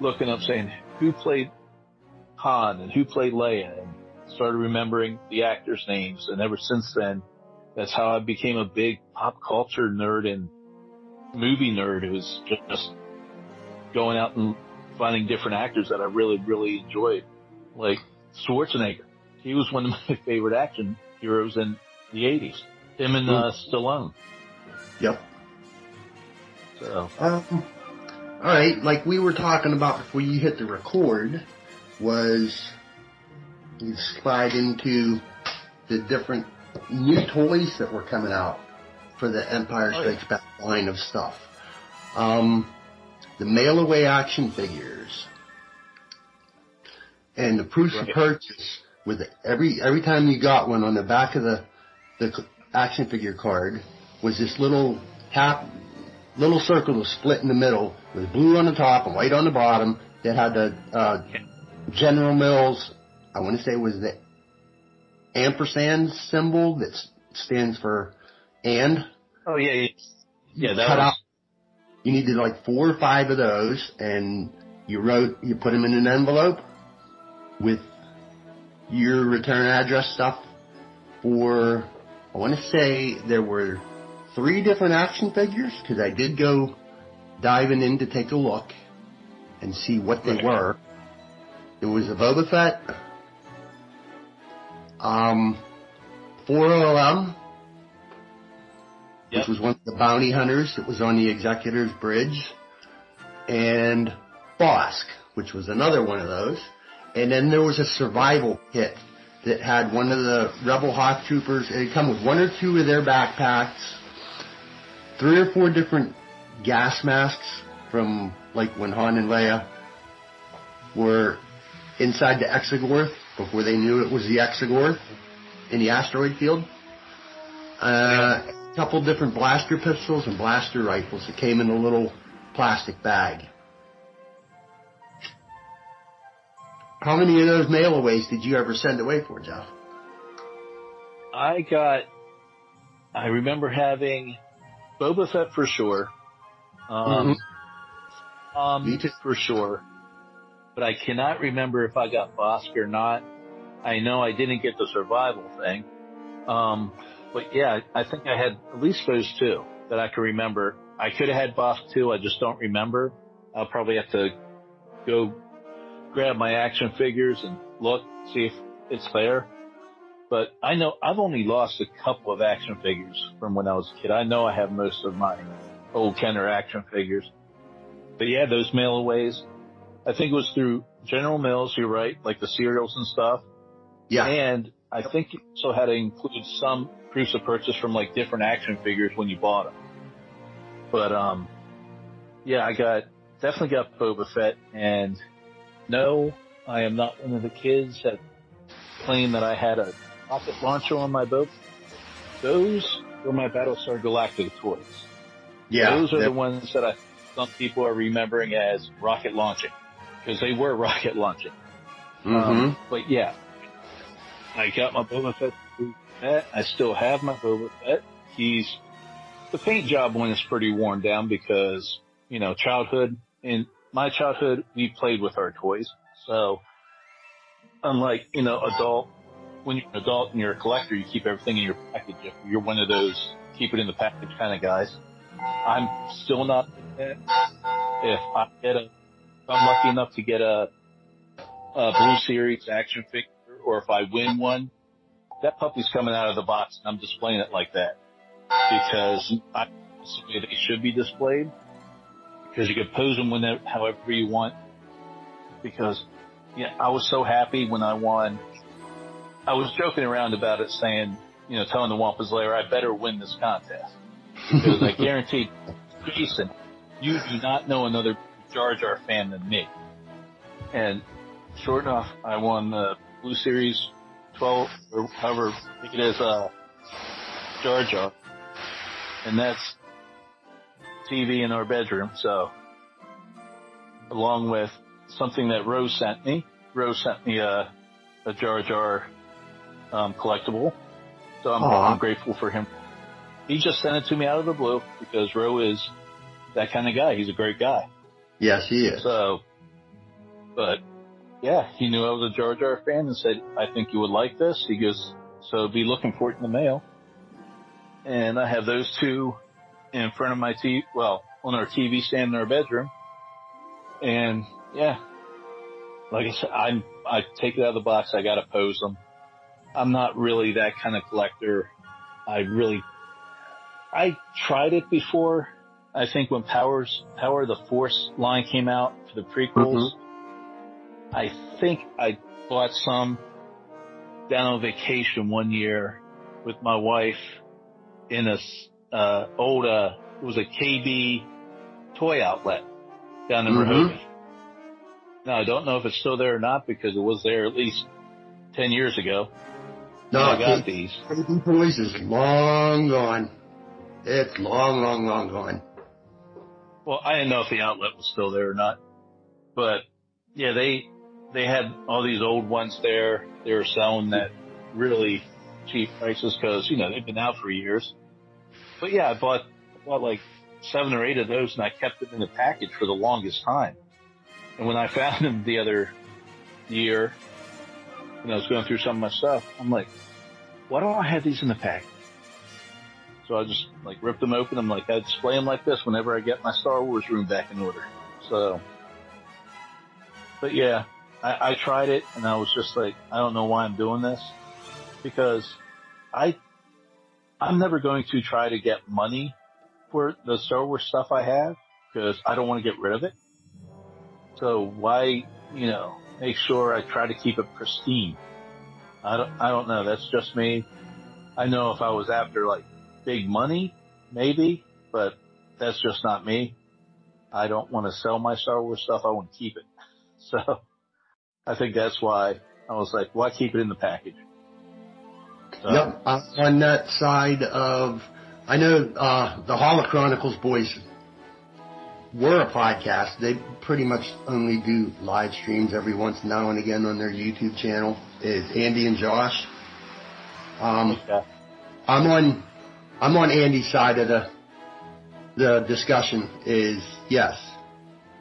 looking up saying who played Han and who played Leia and started remembering the actors' names. And ever since then, that's how I became a big pop culture nerd and movie nerd who's just going out and finding different actors that I really, really enjoyed. Like Schwarzenegger. He was one of my favorite action heroes in the 80s. Him and uh, Stallone. yep. So, Um, all right, like we were talking about before you hit the record, was you slide into the different new toys that were coming out for the Empire Oh, Strikes Back line of stuff. Um, the mail away action figures. And the proofs of purchase with every every time you got one on the back of the the action figure card was this little half little circle that was split in the middle with blue on the top and white on the bottom that had the uh, General Mills, I want to say it was the ampersand symbol that stands for and. oh yeah, yeah, yeah that cut was, out. You needed like four or five of those and you wrote, you put them in an envelope with your return address stuff for, I want to say there were three different action figures because I did go diving in to take a look and see what they Right. were. It was a Boba Fett, um, 4-LOM, Yep. which was one of the bounty hunters that was on the Executor's Bridge, and Bossk, which was another one of those. And then there was a survival kit that had one of the Rebel Hoth Troopers. It had come with one or two of their backpacks, three or four different gas masks from like when Han and Leia were inside the Exogorth before they knew it was the Exogorth in the asteroid field. Uh, a couple different blaster pistols and blaster rifles that came in a little plastic bag. How many of those mailaways did you ever send away for, Jeff? I got. I remember having Boba Fett for sure. Um, um, Me too. for sure. But I cannot remember if I got Bossk or not. I know I didn't get the survival thing. Um, but yeah, I think I had at least those two that I can remember. I could have had Bossk too. I just don't remember. I'll probably have to go grab my action figures and look, see if it's there. But I know I've only lost a couple of action figures from when I was a kid. I know I have most of my old Kenner action figures. But yeah, those mailaways, I think it was through General Mills, you're right, like the cereals and stuff. Yeah. And I think you also had to include some proofs of purchase from like different action figures when you bought them. But um, yeah, I got definitely got Boba Fett, and no, I am not one of the kids that claim that I had a rocket launcher on my boat. Those were my Battlestar Galactica toys. yeah. Those are that- the ones that I some people are remembering as rocket launching because they were rocket launching. Mhm. Um, but yeah, I got my Boba Fett. I still have my Boba Fett. He's the paint job one is pretty worn down because you know childhood and my childhood, we played with our toys. So unlike, you know, adult, when you're an adult and you're a collector, you keep everything in your package. If you're one of those keep it in the package kind of guys, I'm still not. If I get a, I'm lucky enough to get a, a Blue Series action figure, or if I win one, that puppy's coming out of the box and I'm displaying it like that because I, way they should be displayed because you can pose them whenever, however you want. Because, yeah, I was so happy when I won. I was joking around about it saying, you know, telling the Wampus Lair, I better win this contest. Because I guarantee, Jason, you do not know another Jar Jar fan than me. And sure enough, I won the Blue Series 12, or however big it is, uh, Jar Jar. And that's TV in our bedroom, so along with something that Rose sent me. Rose sent me a, a Jar Jar um, collectible, so I'm, I'm, grateful for him. He just sent it to me out of the blue because Ro is that kind of guy. He's a great guy. Yes, he is. So, but yeah, he knew I was a Jar Jar fan and said, "I think you would like this." He goes, "So be looking for it in the mail." And I have those two in front of my TV, well, on our TV stand in our bedroom. And yeah, like I said, I I take it out of the box. I gotta pose them. I'm not really that kind of collector. I really, I tried it before. I think when Powers Power the Force line came out for the prequels, mm-hmm. I think I bought some down on vacation one year with my wife in a uh, old, uh, it was a KB toy outlet down in mm Now I don't know if it's still there or not because it was there at least 10 years ago. No, I got these. KB Toys is long gone. It's long, long, long gone. Well, I didn't know if the outlet was still there or not, but yeah, they, they had all these old ones there. They were selling at really cheap prices because, you know, they've been out for years. But yeah, I bought, I bought like seven or eight of those and I kept them in the package for the longest time. And when I found them the other year, when I was going through some of my stuff, I'm like, why don't I have these in the package? So I just like ripped them open. I'm like, I display them like this whenever I get my Star Wars room back in order. So, but yeah, I, I tried it and I was just like, I don't know why I'm doing this because I I'm never going to try to get money for the Star Wars stuff I have because I don't want to get rid of it. So why, you know, make sure I try to keep it pristine. I don't, I don't know. That's just me. I know if I was after like big money, maybe, but that's just not me. I don't want to sell my Star Wars stuff. I want to keep it. So I think that's why I was like, why keep it in the package? So. Yep, I'm on that side of. I know uh, the Chronicles boys were a podcast. They pretty much only do live streams every once now and again on their YouTube channel. Is Andy and Josh. Um, okay. I'm on. I'm on Andy's side of the the discussion. Is yes,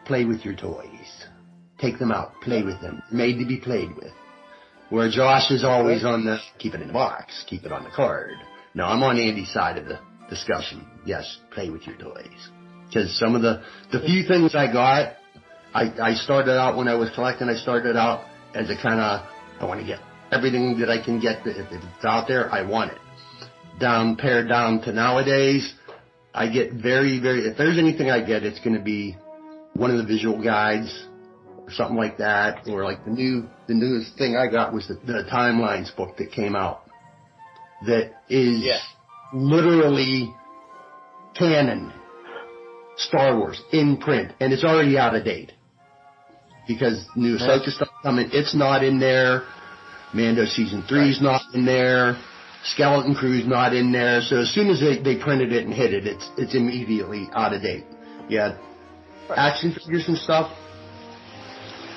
play with your toys. Take them out. Play with them. Made to be played with. Where Josh is always on the keep it in the box, keep it on the card. No, I'm on Andy's side of the discussion. Yes, play with your toys. Because some of the the few things I got, I I started out when I was collecting. I started out as a kind of I want to get everything that I can get. If it's out there, I want it. Down pared down to nowadays, I get very very. If there's anything I get, it's going to be one of the visual guides or something like that, or like the new the newest thing I got was the, the timelines book that came out that is yeah. literally canon Star Wars in print, and it's already out of date because new Ahsoka stuff coming. It's not in there. Mando season three's right. not in there. Skeleton Crew's not in there. So as soon as they, they printed it and hit it, it's it's immediately out of date. Yeah, action figures and stuff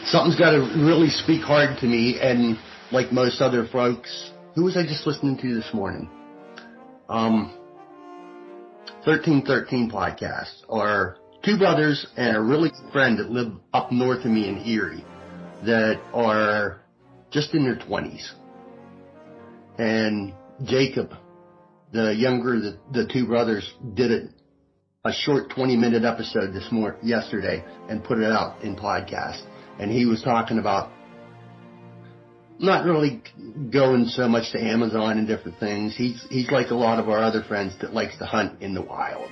something's got to really speak hard to me. And like most other folks, who was I just listening to this morning? Um, 1313 podcast or two brothers and a really good friend that live up north of me in Erie that are just in their twenties. And Jacob, the younger, the, the two brothers did it a short 20 minute episode this mor yesterday and put it out in podcast. And he was talking about not really going so much to Amazon and different things. He's, he's like a lot of our other friends that likes to hunt in the wild.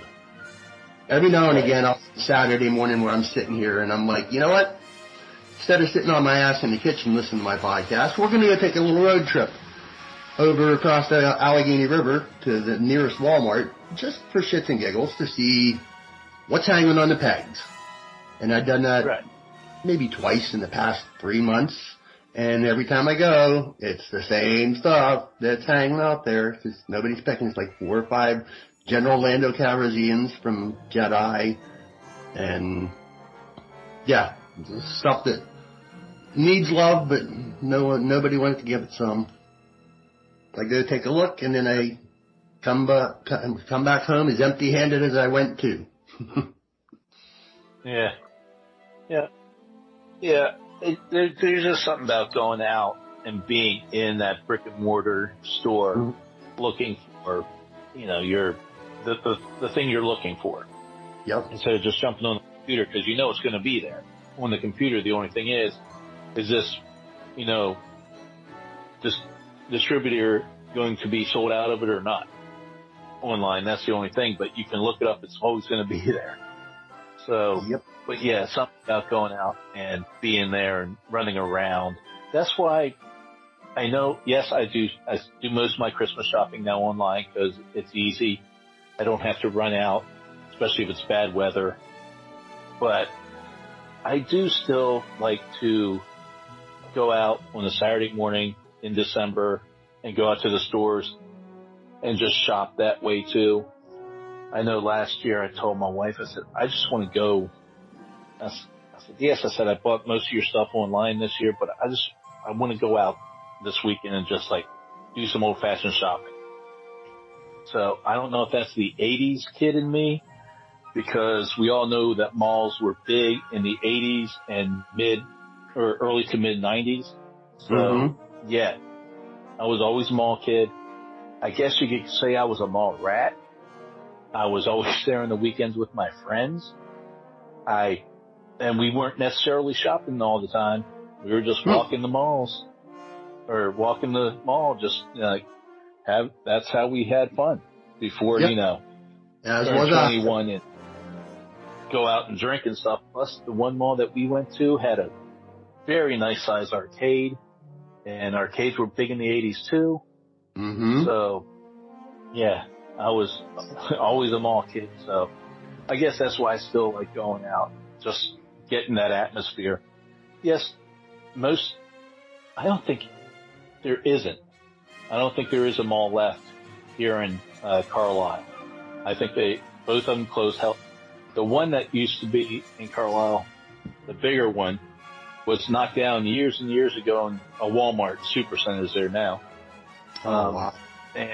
Every now and again, I'll Saturday morning where I'm sitting here and I'm like, you know what? Instead of sitting on my ass in the kitchen listening to my podcast, we're going to go take a little road trip over across the Allegheny River to the nearest Walmart just for shits and giggles to see what's hanging on the pegs. And I've done that Right. maybe twice in the past three months. And every time I go, it's the same stuff that's hanging out there. Just nobody's picking. It's like four or five General Lando Calrissians from Jedi. And yeah, stuff that needs love, but no one, nobody wants to give it some. I go take a look and then I come back, come back home as empty handed as I went to. Yeah. Yeah. Yeah. It, there, there's just something about going out and being in that brick and mortar store Mhm. looking for, you know, your, the, the, the thing you're looking for yep. instead of just jumping on the computer because you know it's going to be there. On the computer, the only thing is, is this, you know, this distributor going to be sold out of it or not? Online, that's the only thing, but you can look it up. It's always going to be there. So, Yep. but yeah, something about going out and being there and running around. That's why I know, yes, I do, I do most of my Christmas shopping now online because it's easy. I don't have to run out, especially if it's bad weather. But I do still like to go out on a Saturday morning in December and go out to the stores and just shop that way too. I know last year I told my wife, I said, I just want to go. I said, yes, I said, I bought most of your stuff online this year, but I just, I want to go out this weekend and just like do some old fashioned shopping. So I don't know if that's the 80s kid in me because we all know that malls were big in the 80s and mid or early to mid 90s. So Mhm. Yeah, I was always a mall kid. I guess you could say I was a mall rat. I was always there on the weekends with my friends. I, and we weren't necessarily shopping all the time. We were just Hmm. walking the malls or walking the mall, just like have, that's how we had fun before, Yep. you know, As was I. 21 and go out and drink and stuff. Plus the one mall that we went to had a very nice size arcade and arcades were big in the 80s too. Mm-hmm. So, yeah, I was always a mall kid. So, I guess that's why I still like going out, just getting that atmosphere. Yes, most. I don't think there isn't. I don't think there is a mall left here in uh, Carlisle. I think they both of them closed. Hell, the one that used to be in Carlisle, the bigger one, was knocked down years and years ago, and a Walmart Supercenter is there now. Oh, Um, wow. and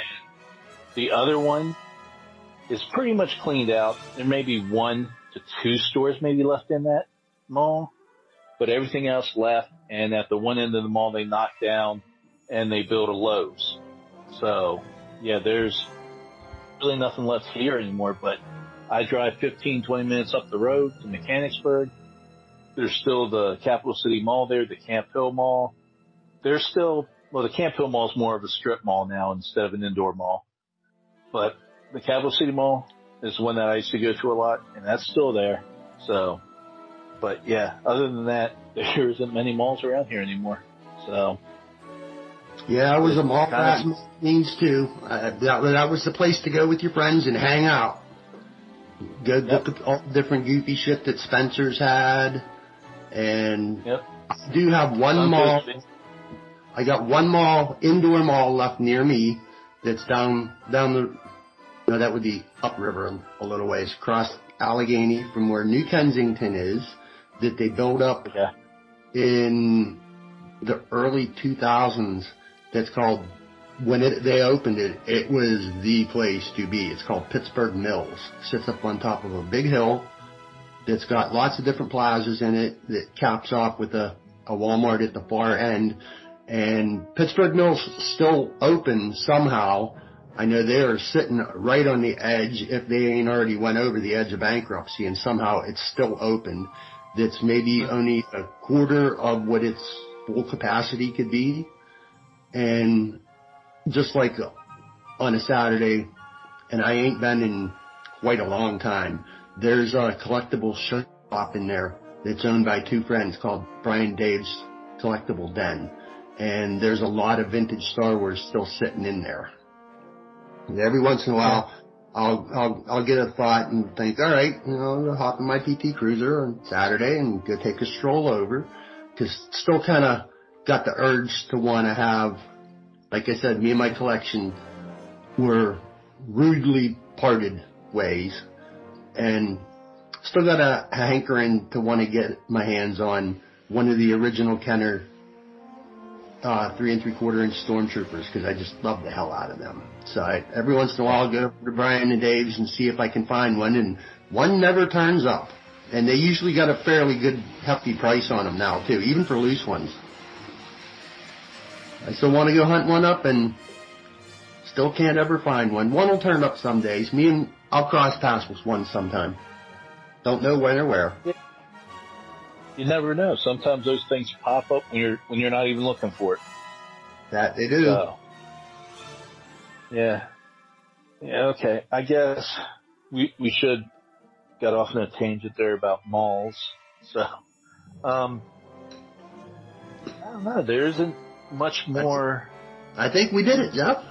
the other one is pretty much cleaned out. There may be one to two stores maybe left in that mall, but everything else left. And at the one end of the mall, they knocked down and they built a Lowe's. So yeah, there's really nothing left here anymore, but I drive 15, 20 minutes up the road to Mechanicsburg. There's still the Capital City Mall there, the Camp Hill Mall. There's still, well, the Camp Hill Mall is more of a strip mall now instead of an indoor mall. But the Capital City Mall is one that I used to go to a lot, and that's still there. So, but yeah, other than that, there isn't many malls around here anymore. So, Yeah, I was a mall rat means too. Uh, that, that was the place to go with your friends and hang out. Go Yep. look at all the different goofy shit that Spencer's had. And yep. I do have one mall. good I got one mall, indoor mall left near me that's down, down the, no, that would be upriver a little ways, across Allegheny from where New Kensington is, that they built up Yeah. in the early 2000s that's called when it, they opened it it was the place to be it's called pittsburgh mills sits up on top of a big hill that's got lots of different plazas in it that caps off with a, a Walmart at the far end. And Pittsburgh Mill's still open somehow. I know they are sitting right on the edge if they ain't already went over the edge of bankruptcy and somehow it's still open. That's maybe mm-hmm. only a quarter of what its full capacity could be. And just like on a Saturday, and I ain't been in quite a long time, there's a collectible shop in there that's owned by two friends called Brian Dave's Collectible Den. And there's a lot of vintage Star Wars still sitting in there. And every once in a while, I'll, I'll, I'll get a thought and think, all right, you know, I'll hop in my PT Cruiser on Saturday and go take a stroll over. Cause still kind of got the urge to want to have, like I said, me and my collection were rudely parted ways and still got a hankering to want to get my hands on one of the original Kenner uh, three and three quarter inch stormtroopers because I just love the hell out of them. So I, every once in a while, I'll go to Brian and Dave's and see if I can find one, and one never turns up. And they usually got a fairly good, hefty price on them now too, even for loose ones. I still want to go hunt one up, and still can't ever find one. One will turn up some days. Me and I'll cross paths with one sometime. Don't know when or where. You never know. Sometimes those things pop up when you're when you're not even looking for it. That they do. So, yeah. Yeah, okay. I guess we we should got off on a tangent there about malls. So um I don't know, there isn't much more I think we did it, Jeff.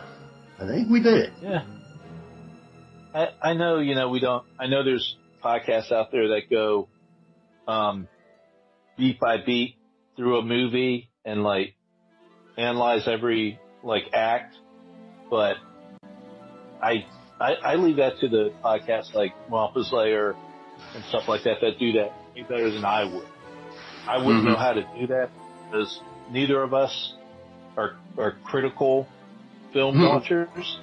I think we did it. Yeah. I I know, you know, we don't I know there's podcasts out there that go um beat by beat through a movie and like analyze every like act, but I I, I leave that to the podcasts like Wampus Lair and stuff like that that do that way better than I would. I wouldn't Mhm. know how to do that because neither of us are are critical film watchers.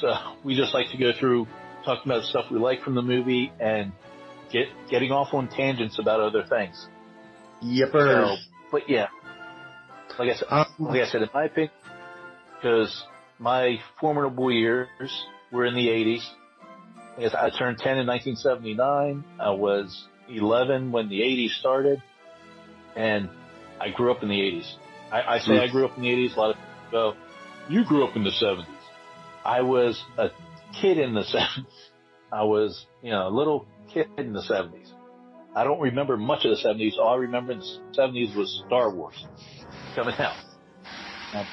So we just like to go through talking about stuff we like from the movie and get getting off on tangents about other things. Yippers. So, but yeah, like I said, Um, like I said, in my opinion, because my formidable years were in the 80s. I guess I turned 10 in 1979. I was 11 when the 80s started, and I grew up in the 80s. I, I say I grew up in the 80s. A lot of people go, "You grew up in the 70s." I was a kid in the 70s. I was, you know, a little kid in the 70s. I don't remember much of the 70s. All I remember in the 70s was Star Wars coming out. Um,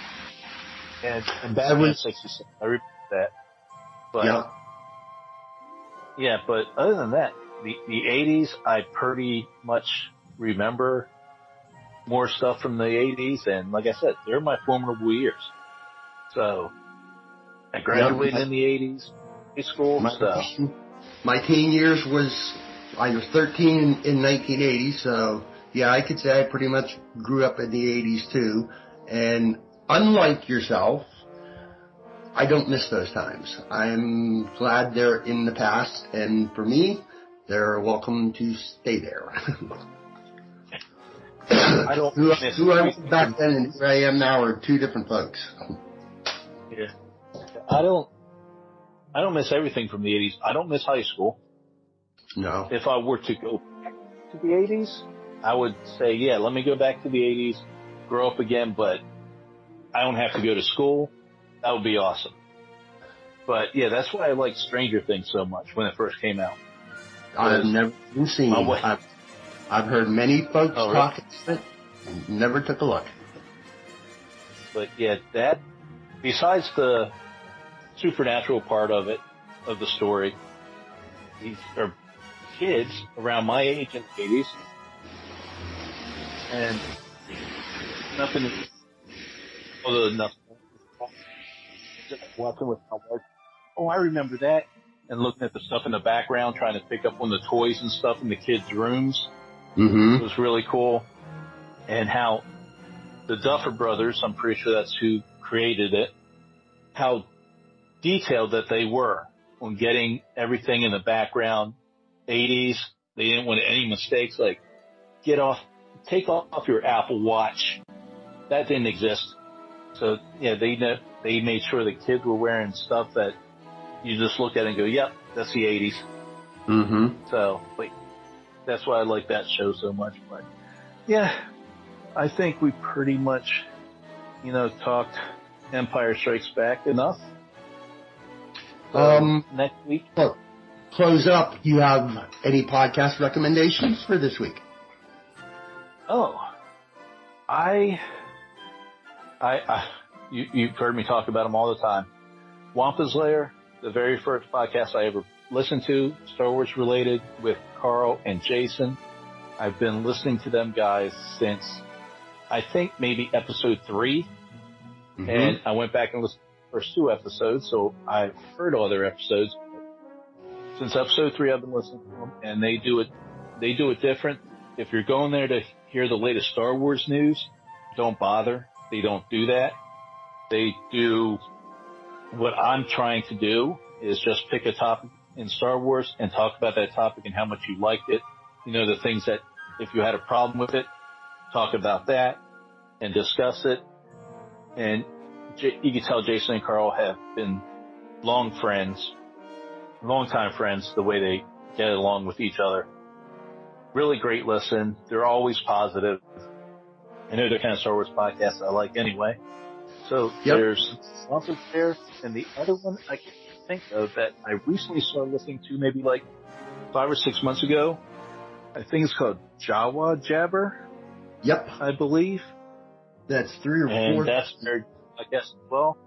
and, and Batman was- 66. I remember that. But, yeah. yeah, but other than that, the, the 80s, I pretty much remember more stuff from the 80s. And like I said, they're my formidable years. So, I graduated in the 80s, high school, My, so. my teen years was, I was 13 in, in 1980, so yeah, I could say I pretty much grew up in the 80s too. And unlike yourself, I don't miss those times. I'm glad they're in the past, and for me, they're welcome to stay there. I don't who, miss who I was back then and who I am now are two different folks. Yeah. I don't, I don't miss everything from the 80s. I don't miss high school. No. If I were to go back to the 80s, I would say, yeah, let me go back to the 80s, grow up again, but I don't have to go to school. That would be awesome. But yeah, that's why I like Stranger Things so much when it first came out. I've never seen. Wait. I've, I've heard many folks Oh, talk about it. and Never took a look. But yeah, that, besides the supernatural part of it, of the story, these are kids around my age in the 80s. And nothing, other than nothing. Just walking with my wife. Oh, I remember that. And looking at the stuff in the background, trying to pick up on the toys and stuff in the kids' rooms Mm-hmm. It was really cool. And how the Duffer Brothers, I'm pretty sure that's who created it, how detailed that they were on getting everything in the background, 80s, They didn't want any mistakes. Like, get off, take off your Apple Watch. That didn't exist. So yeah, they know, they made sure the kids were wearing stuff that you just look at and go, yep, that's the 80s. Mm-hmm. So, but that's why I like that show so much. But yeah, I think we pretty much, you know, talked Empire Strikes Back enough. Um, next week, Well, close up. You have any podcast recommendations for this week? oh, I, I, I you, you've heard me talk about them all the time. Wampa's Lair, the very first podcast I ever listened to, Star Wars related with Carl and Jason. I've been listening to them guys since I think maybe episode 3 Mm-hmm. and I went back and listened to the first two episodes, so I've heard all their episodes. Since episode three, I've been listening to them, and they do it. They do it different. If you're going there to hear the latest Star Wars news, don't bother. They don't do that. They do what I'm trying to do is just pick a topic in Star Wars and talk about that topic and how much you liked it. You know, the things that if you had a problem with it, talk about that and discuss it. And J- you can tell Jason and Carl have been long friends, long time friends, the way they get along with each other. Really great listen. They're always positive. I know they're kind of Star Wars podcasts I like anyway. So Yep. there's Wampus Lair, and the other one I can think of that I recently started listening to maybe like five or six months ago. I think it's called Jawa Jabber, Yep, I believe. That's three or four. And that's their, I guess, well.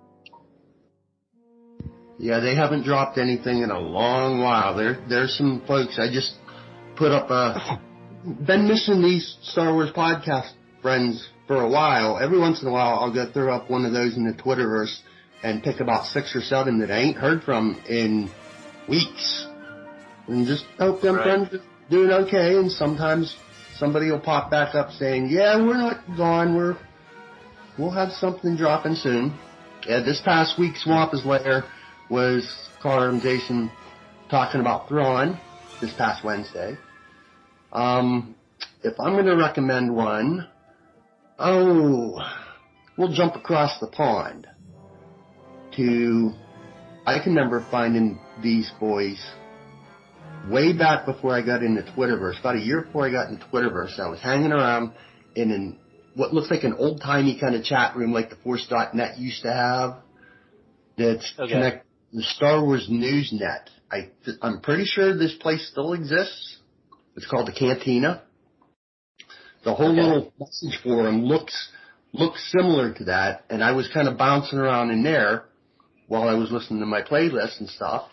Yeah, they haven't dropped anything in a long while. There, there's some folks. I just put up a. Been missing these Star Wars podcast friends for a while. Every once in a while, I'll go throw up one of those in the Twitterverse and pick about six or seven that I ain't heard from in weeks, and just hope them Right. friends are doing okay. And sometimes somebody will pop back up saying, "Yeah, we're not gone. We're we'll have something dropping soon." Yeah, this past week's Wampa's Lair was Carl and Jason talking about Thrawn this past Wednesday. Um, if I'm going to recommend one, oh, we'll jump across the pond to, I can remember finding these boys way back before I got into Twitterverse, about a year before I got into Twitterverse. I was hanging around in an, what looks like an old timey kind of chat room like the Force.net used to have that's Okay. connect the Star Wars Newsnet. I, I'm pretty sure this place still exists. It's called the Cantina. The whole Okay. little message forum looks looks similar to that, and I was kind of bouncing around in there while I was listening to my playlist and stuff.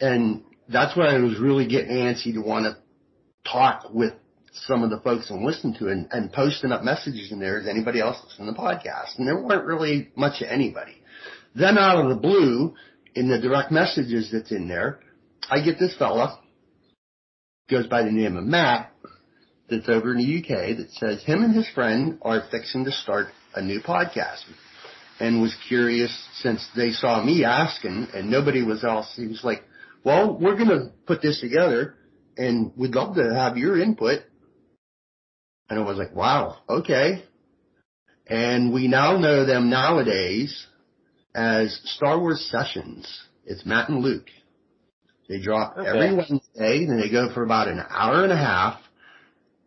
And that's where I was really getting antsy to want to talk with some of the folks I'm listening to and, and posting up messages in there. Is anybody else listening to the podcast? And there weren't really much of anybody. Then out of the blue, in the direct messages that's in there, I get this fella, goes by the name of Matt, that's over in the UK that says him and his friend are fixing to start a new podcast and was curious since they saw me asking and nobody was else. He was like, well, we're going to put this together and we'd love to have your input. And I was like, wow, okay. And we now know them nowadays as Star Wars Sessions. It's Matt and Luke. They drop Okay. every Wednesday and they go for about an hour and a half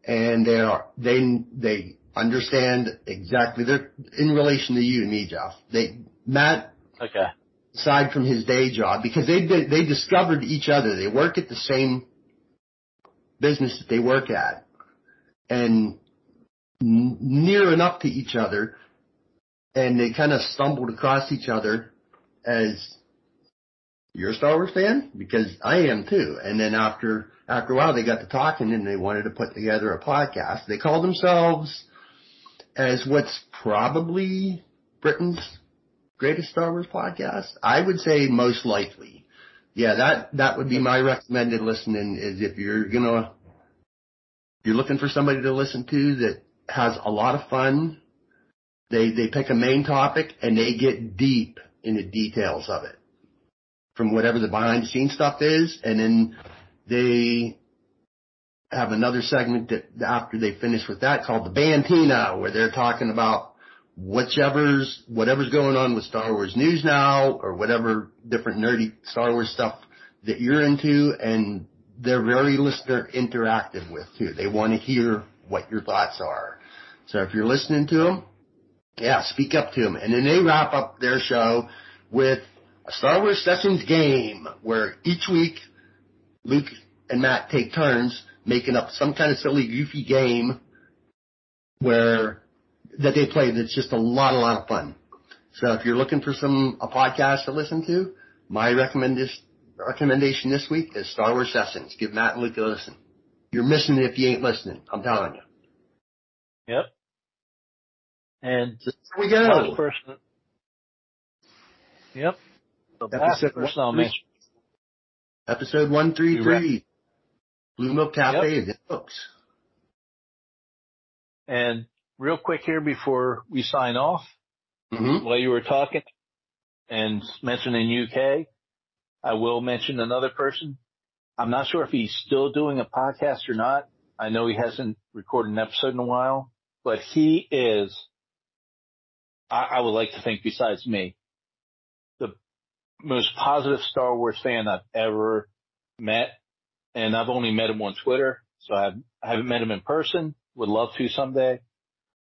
and they are, they, they understand exactly, they're in relation to you and me, Jeff. They, Matt Okay. aside from his day job because they they discovered each other. They work at the same business that they work at and near enough to each other and they kind of stumbled across each other as you're a Star Wars fan because I am too. And then after after a while they got to talking and they wanted to put together a podcast. They call themselves as what's probably Britain's greatest Star Wars podcast? I would say most likely. Yeah, that that would be my recommended listening is if you're gonna you're looking for somebody to listen to that has a lot of fun. They they pick a main topic and they get deep in the details of it. From whatever the behind the scenes stuff is, and then they have another segment that after they finish with that called the Bantina, where they're talking about whichever's whatever's going on with Star Wars news now or whatever different nerdy Star Wars stuff that you're into and they're very listener interactive with too. They want to hear what your thoughts are. So if you're listening to them, yeah, speak up to them. And then they wrap up their show with a Star Wars Sessions game where each week Luke and Matt take turns making up some kind of silly, goofy game where that they play that's just a lot, a lot of fun. So if you're looking for some a podcast to listen to, my recommendation recommendation this week is Star Wars Sessions. Give Matt and Luke a listen. You're missing it if you ain't listening. I'm telling you. Yep. And Here we go. last person. Yep. The last Episode person I'll one. Episode one three three. Blue Milk Cafe is books. And real quick here before we sign off, Mm-hmm. while you were talking and mentioning UK, I will mention another person. I'm not sure if he's still doing a podcast or not. I know he hasn't recorded an episode in a while, but he is, I, I would like to think besides me, the most positive Star Wars fan I've ever met. And I've only met him on Twitter, so I've, I haven't met him in person. Would love to someday.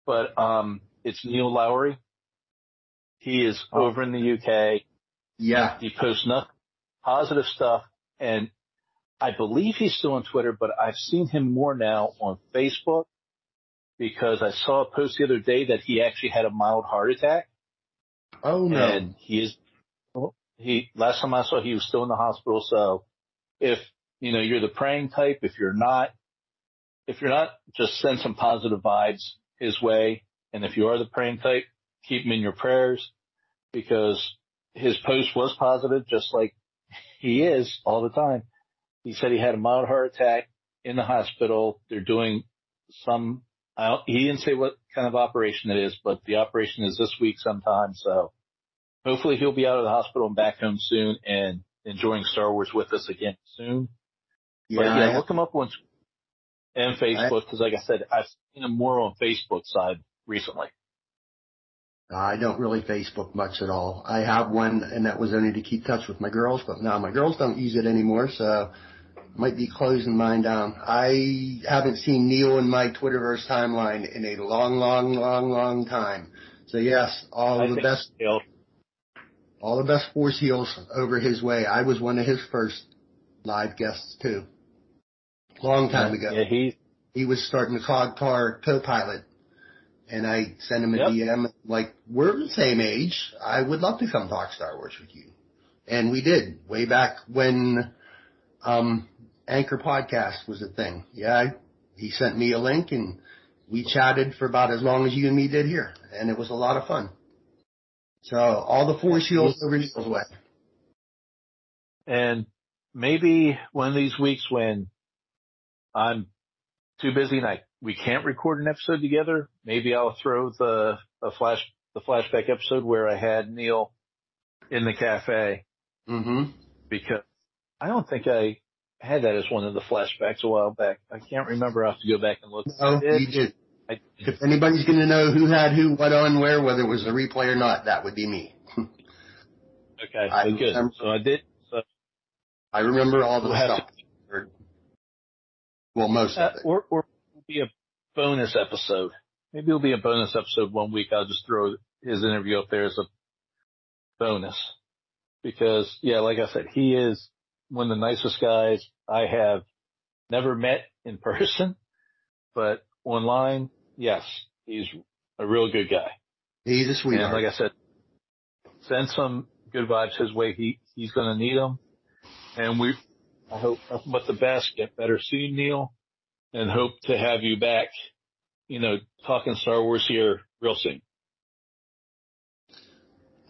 But, um, it's Neil Lowry. He is over in the UK. Yeah. He posts nothing positive stuff, and I believe he's still on Twitter, but I've seen him more now on Facebook because I saw a post the other day that he actually had a mild heart attack, Oh no. and he is oh, he last time I saw he was still in the hospital. So if you know you're the praying type, if you're not, if you're not, just send some positive vibes his way, and if you are the praying type, keep him in your prayers because his post was positive, just like he is all the time. He said he had a mild heart attack in the hospital. They're doing some, I don't, he didn't say what kind of operation it is, but the operation is this week sometime. So hopefully he'll be out of the hospital and back home soon and enjoying Star Wars with us again soon. yeah. But yeah, look him up on and Facebook because, like I said, I've seen him more on Facebook side recently. I don't really Facebook much at all. I have one, and that was only to keep touch with my girls, but now my girls don't use it anymore, so might be closing mine down. I haven't seen Neil in my Twitterverse timeline in a long, long, long, long time. So yes, all I the best, he'll- all the best force heals over his way. I was one of his first live guests too. Long time ago. Yeah, he he was starting the Cog Car co-pilot, and I sent him a Yep. DM like, "We're the same age. I would love to come talk Star Wars with you," and we did way back when um, Anchor Podcast was a thing. Yeah, I, he sent me a link, and we chatted for about as long as you and me did here, and it was a lot of fun. So all the force heals over Neil's way. And maybe one of these weeks when I'm too busy and I, we can't record an episode together, maybe I'll throw the, the flash, the flashback episode where I had Neil in the cafe Mm-hmm. because I don't think I had that as one of the flashbacks a while back. I can't remember. I have to go back and look. Oh, you did. I, If anybody's going to know who had who, what on, where, whether it was a replay or not, that would be me. okay, I so good. remember- So I did. So, I remember all the We'll stuff. Well, most uh, of it. or, or it'll be a bonus episode. Maybe it'll be a bonus episode one week. I'll just throw his interview up there as a bonus because yeah, like I said, he is one of the nicest guys I have never met in person, but online, yes, he's a real good guy. He's a And sweetheart. like I said, send some good vibes his way. He he's going to need them, and we I hope nothing but the best. Get better soon, Neil, and hope to have you back. You know, talking Star Wars here real soon.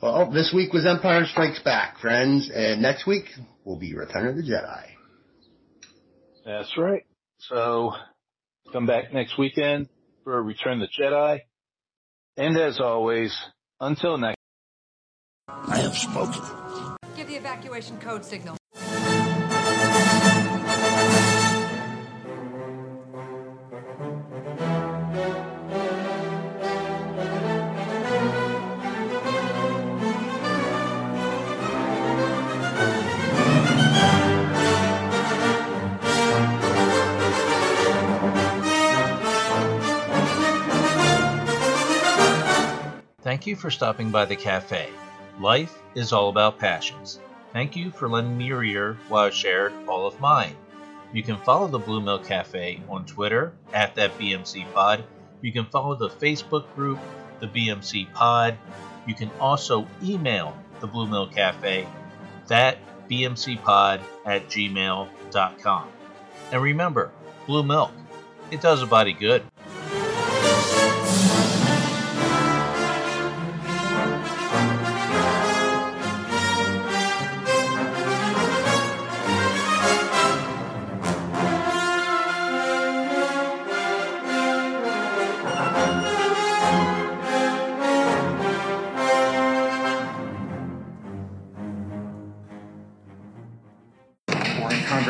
well, this week was Empire Strikes Back, friends, and next week will be Return of the Jedi. That's right. So come back next weekend for Return of the Jedi. And as always, until next. I have spoken. Give the evacuation code signal. Thank you for stopping by the cafe. Life is all about passions. Thank you for lending me your ear while I shared all of mine. You can follow the Blue Milk Cafe on Twitter at that BMC Pod. You can follow the Facebook group, the BMC Pod. You can also email the Blue Milk Cafe, that bmcpod at gmail.com. And remember, blue milk, it does a body good.